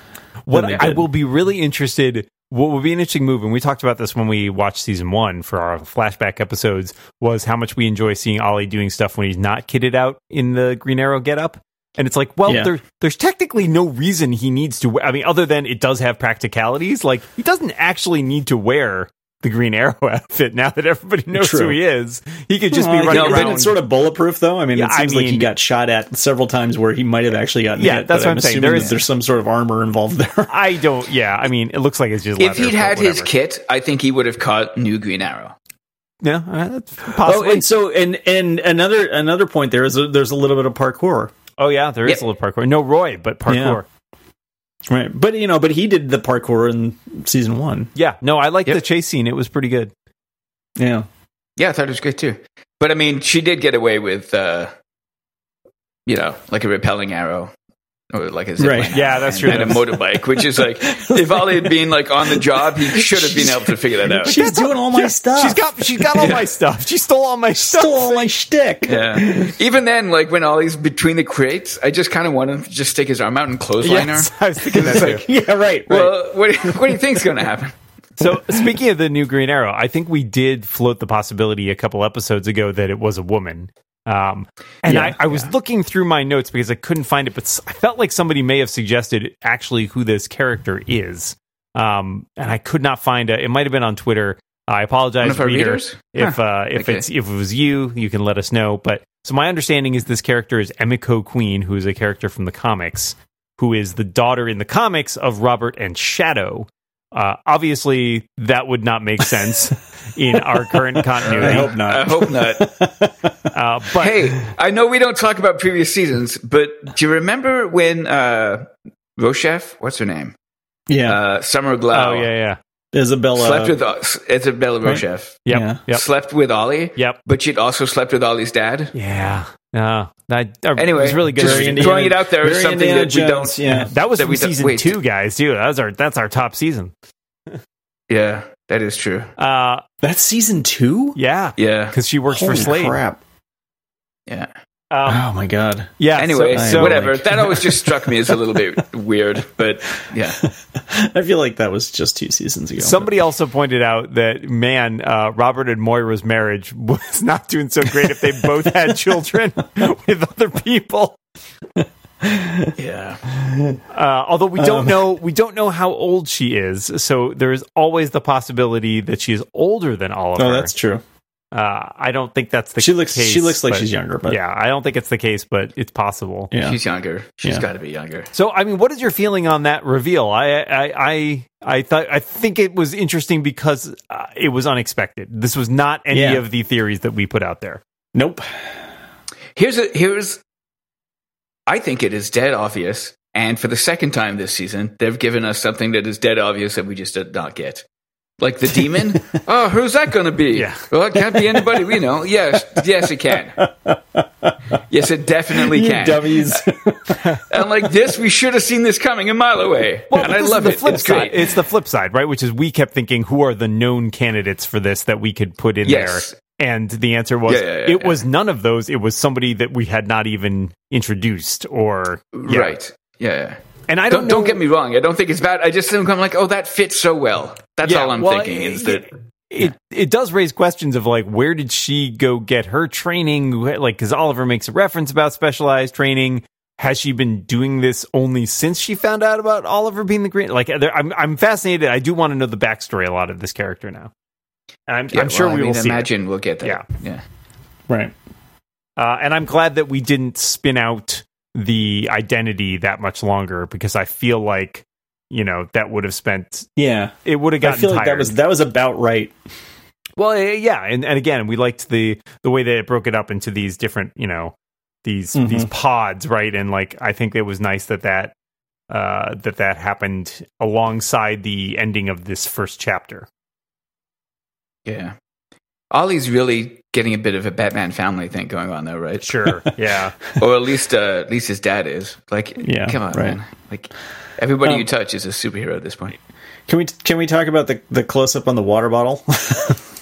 What I will be really interested. What would be an interesting move, and we talked about this when we watched season one for our flashback episodes, was how much we enjoy seeing Ollie doing stuff when he's not kitted out in the Green Arrow getup. And it's like, well, Yeah. there, there's technically no reason he needs to. we- I mean, other than it does have practicalities. Like he doesn't actually need to wear the Green Arrow *laughs* outfit now that everybody knows True. who he is. He could just Well, be running no, around. but it's sort of bulletproof, though. I mean, Yeah, it I seems like he got shot at several times where he might have actually gotten Yeah, hit. that's but what I'm saying. assuming There that is- there's some sort of armor involved there. *laughs* I don't. Yeah, I mean, it looks like it's just. If he'd had his kit, I think he would have caught new Green Arrow. yeah, uh, that's oh, possibly. and so and and another another point there is a, there's a little bit of parkour, Oh yeah, there is Yep. a little parkour. No Roy, but parkour. Right? But you know, but he did the parkour in season one. Yeah, no, I liked Yep. the chase scene. It was pretty good. Yeah, Yeah, I thought it was great too. But I mean, she did get away with, uh, you know, like a repelling arrow. Or like a zip Right. line Yeah, that's and, true. And a motorbike, which is *laughs* like, if Ollie had been like on the job, he should have been able to figure that out. she's doing all my stuff. She's got she's got all my stuff. She stole all my stuff. stole all my shtick. Yeah. Even then, like when Ollie's between the crates, I just kind of want him to just stick his arm out and clothesline Yes, her. I was thinking that too. *laughs* Yeah, right. right. Well, what, do you- what do you think's going to happen? So speaking of the new Green Arrow, I think we did float the possibility a couple episodes ago that it was a woman. Um, and Yeah, I, I was looking through my notes because I couldn't find it, but I felt like somebody may have suggested actually who this character is. Um, and I could not find it. It might have been on Twitter. I apologize, reader, readers? if Huh. uh, if Okay. it's if it was you, you can let us know. But so my understanding is this character is Emiko Queen, who is a character from the comics, who is the daughter in the comics of Robert and Shadow. Uh, obviously, that would not make sense *laughs* in our current continuity. I hope not. I hope not. *laughs* Uh, but hey, I know we don't talk about previous seasons, but do you remember when uh, Rochev, what's her name? yeah, Uh, Summer Glau oh yeah, yeah, Isabella slept with uh, Isabella Rochev. yep, Yeah. yep, Slept with Ollie, yep, but she'd also slept with Ollie's dad. yeah. Uh, that, uh, Anyway, it was really good. just Very Very- Indiana- throwing it out there is very something Indiana that we Jones, don't. Yeah, that was that from we season wait. two, guys. Too. That was our that's our top season. *laughs* Yeah, that is true. Uh, that's season two. yeah, Yeah, because she works Holy for Slade. crap! yeah. Um, Oh my god! yeah. Anyway, so, so whatever. like- that always just struck me as a little bit *laughs* weird, but yeah. *laughs* I feel like that was just two seasons ago. Somebody also pointed out that man, uh, Robert and Moira's marriage *laughs* was not doing so great if they both had children with other people. Yeah. Uh, although we don't know, we don't know how old she is, so there is always the possibility that she is older than Oliver. Oh, that's true. Uh, I don't think that's the She looks. case. she looks like but- she's younger, but yeah, I don't think it's the case, but it's possible. yeah. She's younger. She's Yeah. got to be younger. So, I mean, what is your feeling on that reveal? I, I, I, I thought, I think it was interesting because uh, it was unexpected. This was not any Yeah. of the theories that we put out there. Nope. Here's a here's. I think it is dead obvious, and for the second time this season, they've given us something that is dead obvious that we just did not get. Like the demon. *laughs* oh, who's that going to be? Yeah. Well, it can't be anybody we know. *laughs* Yes, yes, it can. Yes, it definitely You can. dummies. *laughs* And like this, we should have seen this coming a mile away. Well, and I love the it. flip It's side. great. It's the flip side, right? Which is we kept thinking, who are the known candidates for this that we could put in Yes. there? And the answer was, Yeah, yeah, yeah, it was none of those. It was somebody that we had not even introduced, or yeah. Right. Yeah. Yeah. And I Don't, don't don't, get me wrong. I don't think it's bad. I just think I'm like, oh, that fits so well. That's Yeah, all I'm well, thinking is it- that it it does raise questions of like where did she go get her training? Like because Oliver makes a reference about specialized training. Has she been doing this only since she found out about Oliver being the green? Like I'm I'm fascinated. I do want to know the backstory a lot of this character now. And I'm, Yeah, I'm sure well, I we mean, will see. Imagine we'll get that. Yeah. yeah. Right. Uh, and I'm glad that we didn't spin out the identity that much longer because I feel like you know that would have spent Yeah. it would have gotten. I gotten feel like that was that was about right. Well, yeah, and, and again, we liked the the way that it broke it up into these different, you know, these Mhm. these pods, right? And like, I think it was nice that that uh, that that happened alongside the ending of this first chapter. Yeah. Ollie's really getting a bit of a Batman family thing going on, though, right? Sure, *laughs* yeah, or at least, uh, at least his dad is. Like, Yeah, come on, right. man. Like, everybody Um, you touch is a superhero at this point. Can we can we talk about the the close up on the water bottle? *laughs*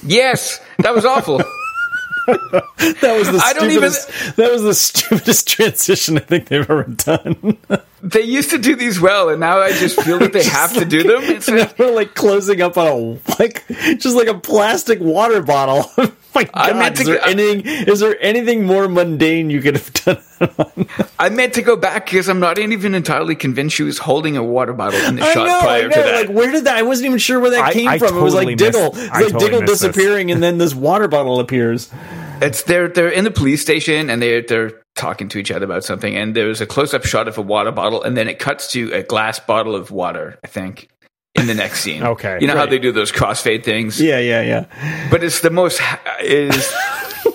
Yes, that was awful. *laughs* that was the I don't even- stupidest. That was the stupidest transition I think they've ever done. they used to do these well, and now I just feel that they have to do them. It's like, we're like closing up on a like just like a plastic water bottle. My God, I meant is to there go- anything? Is there anything more mundane you could have done? *laughs* I meant to go back because I'm not even entirely convinced she was holding a water bottle in the I shot know, prior I know. to that. Like, where did that? I wasn't even sure where that I- came I from. it was like Diggle, missed- it's I like totally Diggle missed this. disappearing, and then this water bottle appears. It's they're they're in the police station and they're they're talking to each other about something and there's a close up shot of a water bottle and then it cuts to a glass bottle of water, I think, in the next scene. Okay, You know how they do those crossfade things? Yeah, yeah, yeah. But it's the most it is *laughs*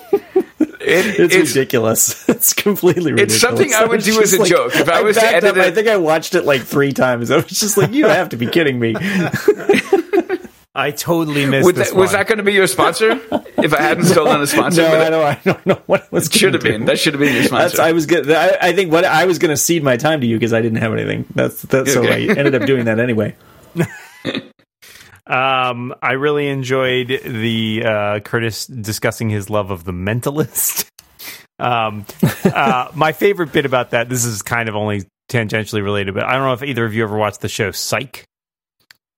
it, It's, it's ridiculous. *laughs* It's completely ridiculous. It's something I would *laughs* was do as just a joke. If I was to edit up, it- I think I watched it like three times. I was just like, "You have to be kidding me!" I totally missed would this that, was that going to be your sponsor? if I hadn't stolen a sponsor, no, I don't. I don't know what it was. should have been. That should have been your That's. sponsor. I was gonna. I, I think what I was going to cede my time to you because I didn't have anything. That's that's so I ended up doing that anyway. *laughs* Um, I really enjoyed the uh, Curtis discussing his love of the Mentalist. *laughs* um, uh, my favorite bit about that. This is kind of only tangentially related, but I don't know if either of you ever watched the show Psych.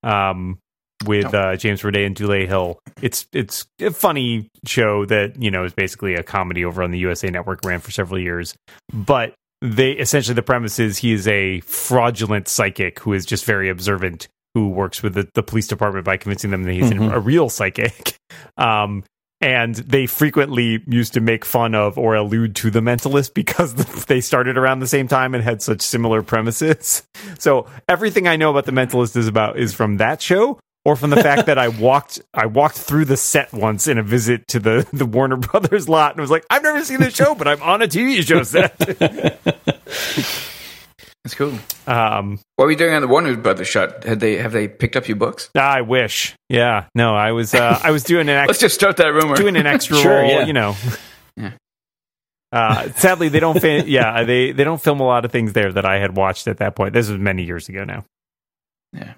Um, with uh, James Roday and Dule Hill. It's it's a funny show that you know is basically a comedy over on the USA Network, ran for several years, but they essentially the premise is he is a fraudulent psychic who is just very observant who works with the, the police department by convincing them that he's Mhm. a real psychic *laughs* um and they frequently used to make fun of or allude to the mentalist because *laughs* they started around the same time and had such similar premises *laughs* so everything i know about the mentalist is about is from that show or from the fact that I walked I walked through the set once in a visit to the the Warner Brothers lot and was like, I've never seen this show, but I'm on a TV show set. That's cool. um, What were you doing on the Warner Brothers shot? Had they have they picked up your books? I wish, yeah, no, I was uh, I was doing an *laughs* Let's just start that rumor. doing an *laughs* extra Sure, role, yeah. you know. *laughs* Yeah. Uh, sadly, they don't. Fa- yeah, they they don't film a lot of things there that I had watched at that point. This was many years ago now. Yeah.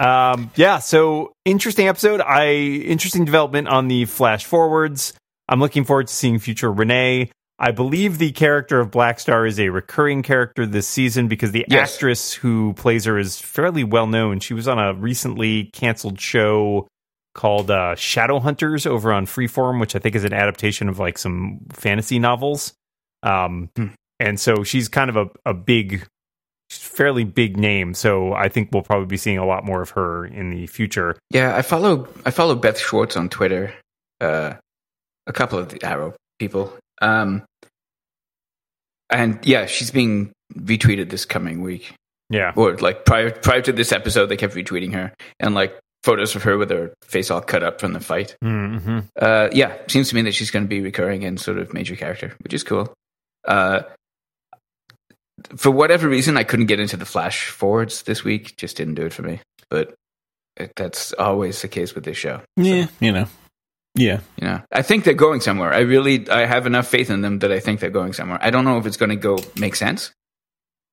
Um, yeah, so interesting episode. I interesting development on the flash forwards. I'm looking forward to seeing future Renee. I believe the character of Black Star is a recurring character this season because the Yes. actress who plays her is fairly well known. She was on a recently canceled show called uh, Shadowhunters over on Freeform, which I think is an adaptation of like some fantasy novels. Um, Hmm. And so she's kind of a, a big, fairly big name. So I think we'll probably be seeing a lot more of her in the future. Yeah, I follow I follow Beth Schwartz on Twitter. Uh, a couple of the Arrow people. Um, and yeah, she's being retweeted this coming week. Yeah. Or like prior prior to this episode, they kept retweeting her and like photos of her with her face all cut up from the fight. Mm-hmm. Uh, yeah, seems to me that she's going to be recurring and sort of major character, which is cool. Uh, for whatever reason, I couldn't get into the flash forwards this week. Just didn't do it for me. But that's always the case with this show. Yeah, you know. Yeah. You know, I think they're going somewhere. I really, I have enough faith in them that I think they're going somewhere. I don't know if it's going to go make sense,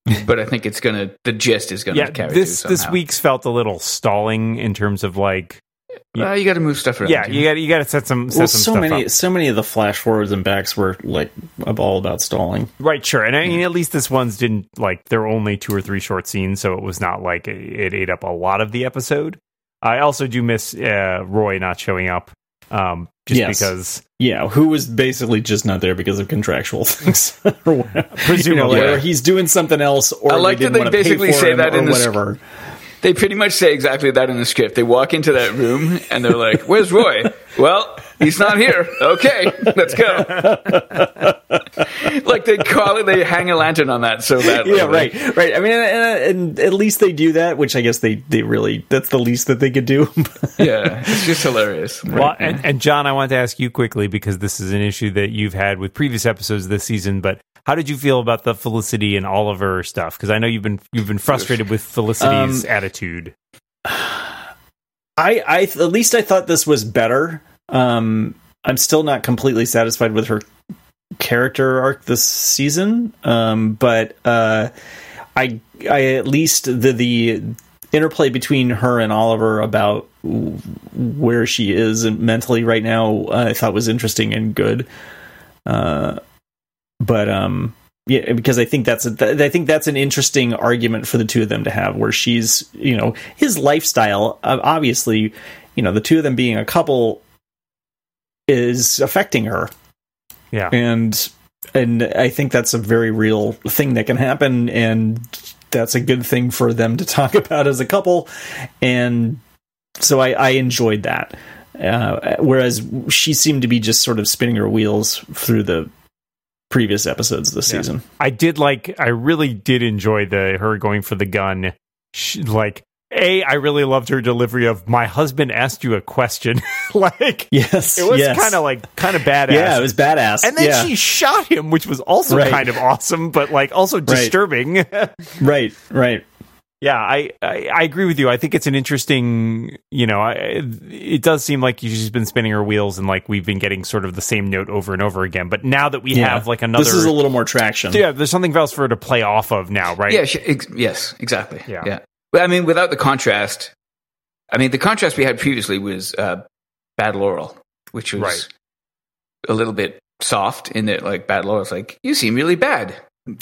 *laughs* but I think it's going to. The gist is going to Yeah. carry This this week's felt a little stalling in terms of like, Uh, you got to move stuff around. yeah, you got you got to set some set Well, some so stuff many, up. so many of the flash forwards and backs were like all about stalling. Right, sure. And I mean, at least this one's didn't like there were only two or three short scenes, so it was not like it ate up a lot of the episode. I also do miss uh, Roy not showing up, um, just Yes. because. Yeah, who was basically just not there because of contractual *laughs* things, or. Presumably. you know, like, Yeah. or he's doing something else, or I like that didn't they want to pay basically say that or in the sc- whatever. They pretty much say exactly that in the script. They walk into that room and they're like, "Where's Roy?" Well, he's not here. Okay, let's go. *laughs* like they call it, they hang a lantern on that so badly. yeah, Like, right, right. I mean, and, and at least they do that, which I guess they they really that's the least that they could do. *laughs* Yeah, it's just hilarious. Well, and, and John, I want to ask you quickly because this is an issue that you've had with previous episodes this season. But how did you feel about the Felicity and Oliver stuff? Because I know you've been you've been frustrated with Felicity's Um, attitude. I, I at least I thought this was better. Um, I'm still not completely satisfied with her character arc this season, um, but uh, I I at least the the interplay between her and Oliver about where she is mentally right now I thought was interesting and good. Uh, but um yeah because I think that's a, th- I think that's an interesting argument for the two of them to have where she's you know his lifestyle uh, obviously you know the two of them being a couple is affecting her. Yeah, and and I think that's a very real thing that can happen, and that's a good thing for them to *laughs* talk about as a couple, and so I, I enjoyed that. Uh, whereas she seemed to be just sort of spinning her wheels through the previous episodes this Yeah. season. I did like. I really did enjoy the her going for the gun. She, like, a, I really loved her delivery of "My husband asked you a question." *laughs* like, Yes, it was yes. kind of like kind of badass. yeah, it was badass. and then yeah, she shot him, which was also Right. kind of awesome, but like also disturbing. *laughs* right, right. Yeah, I, I I agree with you. I think it's an interesting, you know, I, it does seem like she's been spinning her wheels and like we've been getting sort of the same note over and over again. But now that we Yeah. have like another, This is a little more traction. yeah, there's something else for her to play off of now, right? Yeah, she, ex- yes, exactly. Yeah. yeah. But I mean, without the contrast, I mean, the contrast we had previously was uh, Bad Laurel, which was Right. a little bit soft in that, like, Bad Laurel's like, you seem really bad. Who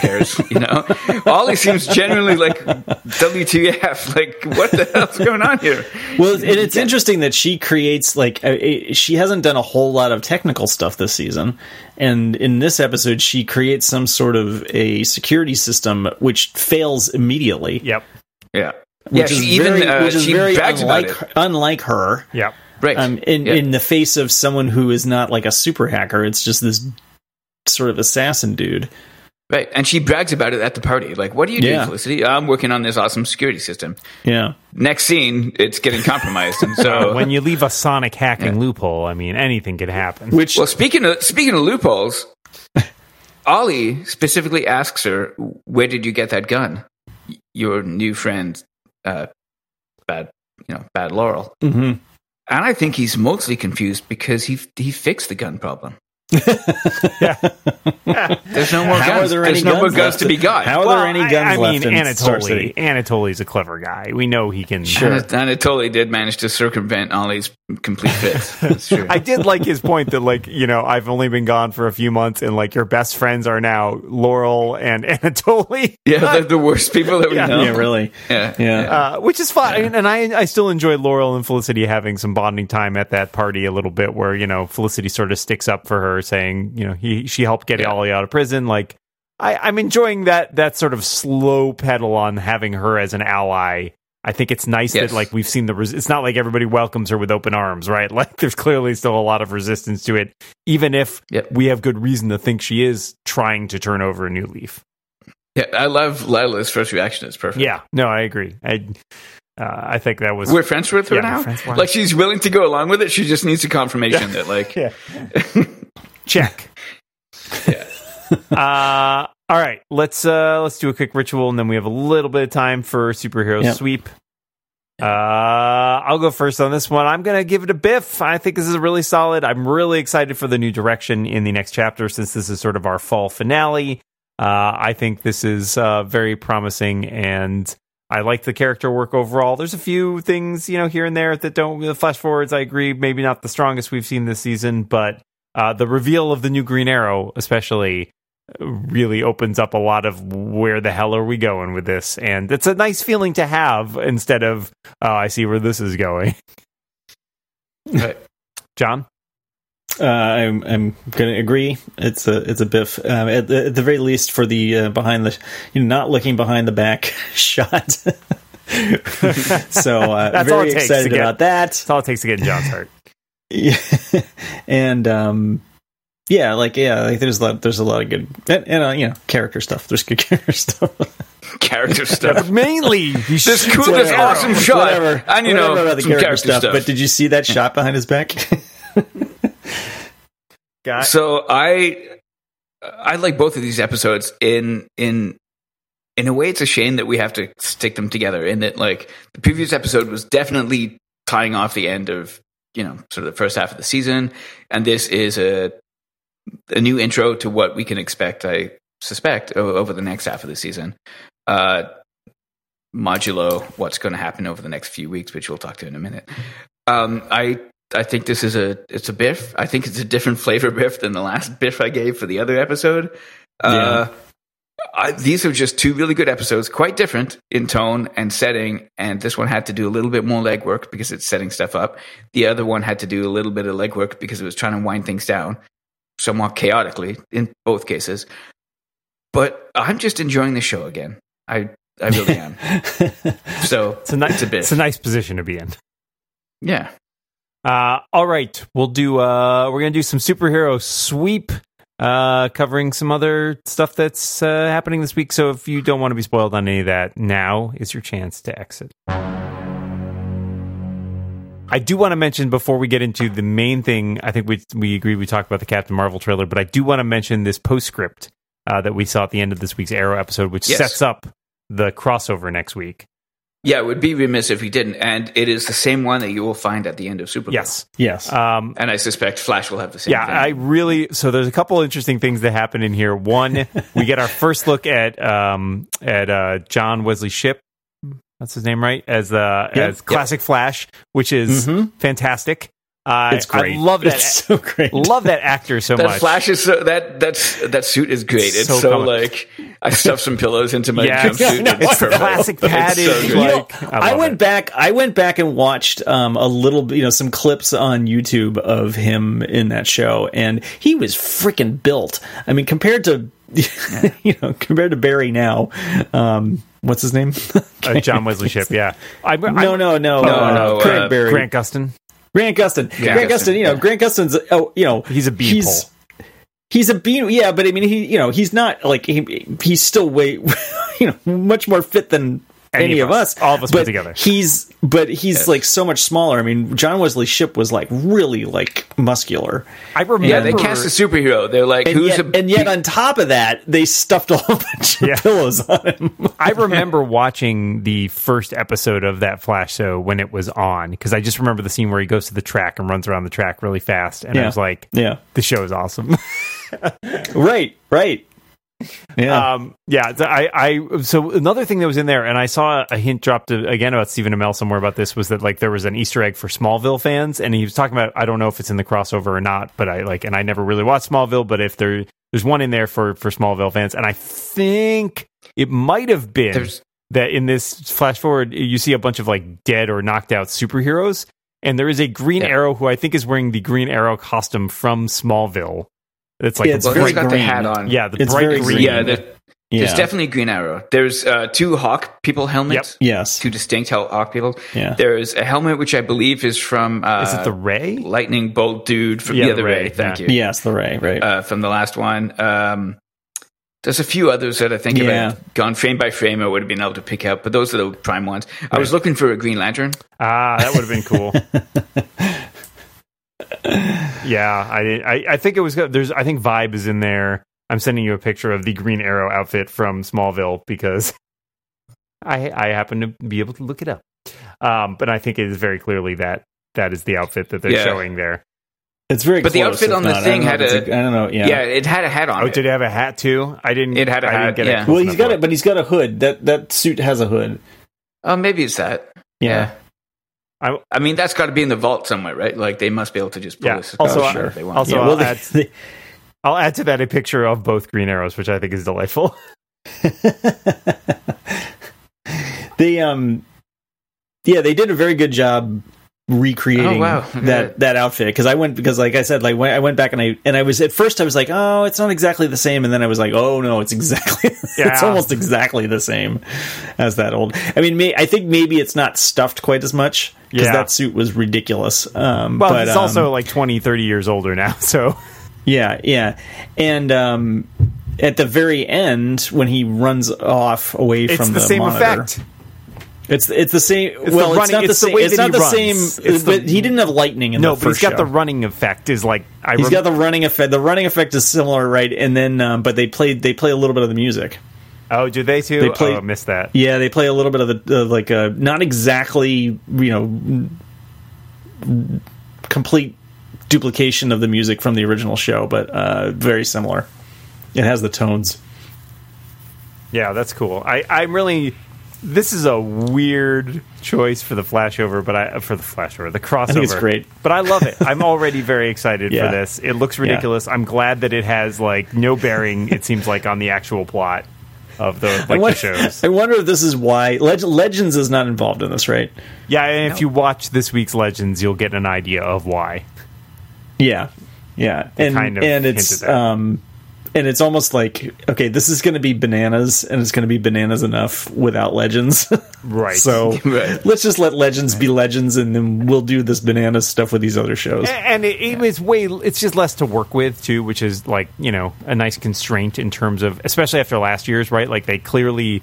cares? *laughs* you know, Ollie seems genuinely like WTF. *laughs* Like, what the hell's going on here? Well, and it's interesting that she creates like a, a- she hasn't done a whole lot of technical stuff this season, and in this episode, she creates some sort of a security system which fails immediately. Yep. Yeah, Which yeah. is She even very, uh, which is she very unlike about unlike her. Yep. Right. Um, in Yeah. in the face of someone who is not like a super hacker, it's just this sort of assassin dude. Right. And she brags about it at the party. Like, what do you do, Yeah. Felicity? I'm working on this awesome security system. Yeah, Next scene, it's getting compromised. And so, *laughs* when you leave a sonic hacking Yeah. loophole, I mean, anything could happen. which well, speaking of speaking of loopholes, *laughs* Ollie specifically asks her, "Where did you get that gun?" Your new friend, uh, bad, you know, bad Laurel. Mhm. And I think he's mostly confused because he he fixed the gun problem. There's no more How are guns. there There's any no more guns guns to be got. How are there any I- guns I, left mean, in Star Anatoly. City? Anatoly's a clever guy. We know he can. Sure. Anatoly did manage to circumvent Ollie's complete fix. *laughs* That's true. I did like his point that, like, you know, I've only been gone for a few months, and like your best friends are now Laurel and *laughs* Anatoly. yeah, they're the worst people that we Yeah. know. Yeah, really. Yeah, Yeah. uh, which is fine. And I, I still enjoy Laurel and Felicity having some bonding time at that party a little bit, where you know Felicity sort of sticks up for her, saying, you know, he she helped get Yeah. Ollie out of prison. Like, I, I'm enjoying that that sort of slow pedal on having her as an ally. I think it's nice Yes. that like we've seen the. Res- it's not like everybody welcomes her with open arms, right? *laughs* Like, there's clearly still a lot of resistance to it, even if Yep. we have good reason to think she is trying to turn over a new leaf. Yeah, I love Lyla's first reaction. It's perfect. Yeah, no, I agree. I uh, I think that was We're friends with her Yeah, now. friends with her. Like she's willing to go along with it. She just needs a confirmation *laughs* that like Yeah. *laughs* Check. Yeah. uh all right. Let's uh let's do a quick ritual and then we have a little bit of time for superhero Yep. sweep. Uh I'll go first on this one. I'm gonna give it a biff. I think this is really solid. I'm really excited for the new direction in the next chapter since this is sort of our fall finale. Uh I think this is uh very promising and I like the character work overall. There's a few things, you know, here and there that don't the flash forwards. I agree, maybe not the strongest we've seen this season, but uh, the reveal of the new Green Arrow, especially, really opens up a lot of where the hell are we going with this, and it's a nice feeling to have instead of oh, I see where this is going. *laughs* Right. John, Uh, I'm I'm going to agree. It's a it's a biff um, at, the, at the very least for the uh, behind the you know, not looking behind the back *laughs* shot. *laughs* so uh, That's all it very excited about that. that's all it takes to get in John's heart. Yeah. *laughs* and um yeah, like yeah, like there's a lot there's a lot of good and, and uh, you know character stuff. There's good *laughs* character stuff. Character *laughs* stuff. mainly, This shoots cool, an this arrow. awesome shot, Whatever. and you know about the some character, character stuff, stuff. But did you see that shot behind his back? Guy- So I I like both of these episodes in in in a way it's a shame that we have to stick them together in that like the previous episode was definitely tying off the end of you know sort of the first half of the season and this is a a new intro to what we can expect I suspect over the next half of the season uh modulo what's going to happen over the next few weeks which we'll talk to in a minute um I I think this is a it's a biff. I think it's a different flavor biff than the last biff I gave for the other episode. Uh, I, these are just two really good episodes, quite different in tone and setting. And this one had to do a little bit more legwork because it's setting stuff up. The other one had to do a little bit of legwork because it was trying to wind things down, somewhat chaotically in both cases. But I'm just enjoying the show again. I I really am. *laughs* So It's a nice, it's a bit. it's a nice position to be in. yeah. Uh, all right, we'll do. Uh, we're gonna do some superhero sweep, uh, covering some other stuff that's uh, happening this week. So if you don't want to be spoiled on any of that, now is your chance to exit. I do want to mention before we get into the main thing. I think we we agree we talked about the Captain Marvel trailer, but I do want to mention this postscript uh, that we saw at the end of this week's Arrow episode, which Yes. sets up the crossover next week. Yeah, it would be remiss if we didn't. And it is the same one that you will find at the end of Supergirl. Yes. yes. Um, And I suspect Flash will have the same yeah, thing. I really. So there's a couple interesting things that happen in here. One, *laughs* we get our first look at um at uh John Wesley Shipp. That's his name, right? As uh Yep. as classic Flash, which is Mhm. fantastic. Uh, it's great. I love that. It's so great. love that actor so that much. Flash is so, that that's that suit is great. It's It's, so so, like I stuffed some pillows into my Yeah, jumpsuit. *laughs* no, and it's the perfect. classic It's padded, so. You know, I I, went it. back. I went back and watched um, a little, you know, some clips on YouTube of him in that show, and he was freaking built. I mean, compared to, *laughs* you know, compared to Barry now, um, what's his name? *laughs* uh, John Wesley Shipp. Yeah, I, no, no, no, No, uh, no, Craig uh, Barry, Grant Gustin. Grant Gustin. Yeah. Grant Gustin. You know, Yeah. Grant Gustin's. Oh, you know, He's a beanpole. He's a bean, yeah, but I mean, he, you know, he's not like he, he's still way, *laughs* you know, much more fit than Any any, of of us. us. All of us put together. He's, but he's like so much smaller. I mean, John Wesley Shipp was like really like muscular, I remember. Yeah, they cast a superhero. They're like, and who's yet, a and yet on top of that, they stuffed a whole bunch of Yeah. pillows on him. I *laughs* remember watching the first episode of that Flash show when it was on because I just remember the scene where he goes to the track and runs around the track really fast, and I was like, yeah, "The show is awesome." *laughs* right, right. Yeah, um, yeah, I, I, so another thing that was in there, and I saw a hint dropped again about Stephen Amell somewhere about this was that like there was an Easter egg for Smallville fans, and he was talking about I don't know if it's in the crossover or not, but I like, and I never really watched Smallville, but if there there's one in there for for Smallville fans, and I think it might have been There's- that in this flash forward you see a bunch of like dead or knocked out superheroes, and there is a Green Yeah. Arrow who I think is wearing the Green Arrow costume from Smallville. It's like Yeah, it's well, very he's got the hat on. yeah, the It's bright green. green. yeah. The, yeah. There's definitely Green Arrow. There's uh, two Hawk people helmets. yes, Two distinct Hawk people. Yeah. There's a helmet which I believe is from uh, Is it the Ray? lightning bolt dude from Yeah, the the other Ray, Ray. Thank yeah. you. yes, the Ray, right. uh, from the last one. Um, there's a few others that I think if Yeah. I'd gone frame by frame, I would have been able to pick out, but those are the prime ones. I was looking for a Green Lantern. Ah, that would have been cool. *laughs* yeah, I, I I think it was good. There's I think Vibe is in there. I'm sending you a picture of the Green Arrow outfit from Smallville because I I happen to be able to look it up. Um, but I think it is very clearly that that is the outfit that they're Yeah. showing there. it's very. but the outfit on the not. I thing had if it's a- I don't know. Yeah. Yeah. it had a hat on Oh, it. did it have a hat too? I didn't. It had a I hat, get yeah. Well, he's got it, but he's got a hood. That that suit has a hood. Oh, maybe it's that. Yeah. I- I mean, that's got to be in the vault somewhere, right? Like they must be able to just pull Yeah. this. Also, oh, sure, if they want. also- yeah, I'll add- they, I'll add to that a picture of both Green Arrows, which I think is delightful. *laughs* *laughs* they um yeah they did a very good job recreating Oh, wow. that Yeah. that outfit because I went because like I said like when I went back and I and I was at first I was like oh it's not exactly the same and then I was like oh no it's exactly *laughs* it's almost exactly the same as that old I mean may, I think maybe it's not stuffed quite as much because Yeah. that suit was ridiculous um Well, but he's um, also like 20, 30 years older now, *laughs* so yeah, yeah. And um, at the very end, when he runs off away it's from the, the, same monitor, effect. It's it's the same. the well, it's running- not the it's the same. way It's not he the runs. same. It's the- but he didn't have lightning in No, the but he's got show. the running effect. Is like I He's rem- got the running effect. The running effect is similar, right? And then, um, but they play they play a little bit of the music. Oh, do they too? They play- oh, I missed that. Yeah, they play a little bit of the uh, like uh, not exactly you know complete duplication of the music from the original show, but uh, very similar. It has the tones. Yeah, that's cool. I, I'm really. This is a weird choice for the flashover, but I for the flashover, the crossover. I think it's great. but I love it. I'm already very excited *laughs* Yeah. for this. It looks ridiculous. I'm glad that it has like no bearing. It seems like on the actual plot of the like I wonder, the shows. I wonder if this is why Leg- Legends is not involved in this, right? Yeah, and if you watch this week's Legends, you'll get an idea of why. Yeah, yeah, and kind of and it's hinted at. um, and it's almost like okay, this is going to be bananas, and it's going to be bananas enough without Legends. *laughs* Right. so *laughs* Right. let's just let Legends be Legends, and then we'll do this bananas stuff with these other shows. and it, it was way it's just less to work with too which is like you know a nice constraint in terms of especially after last year's right like they clearly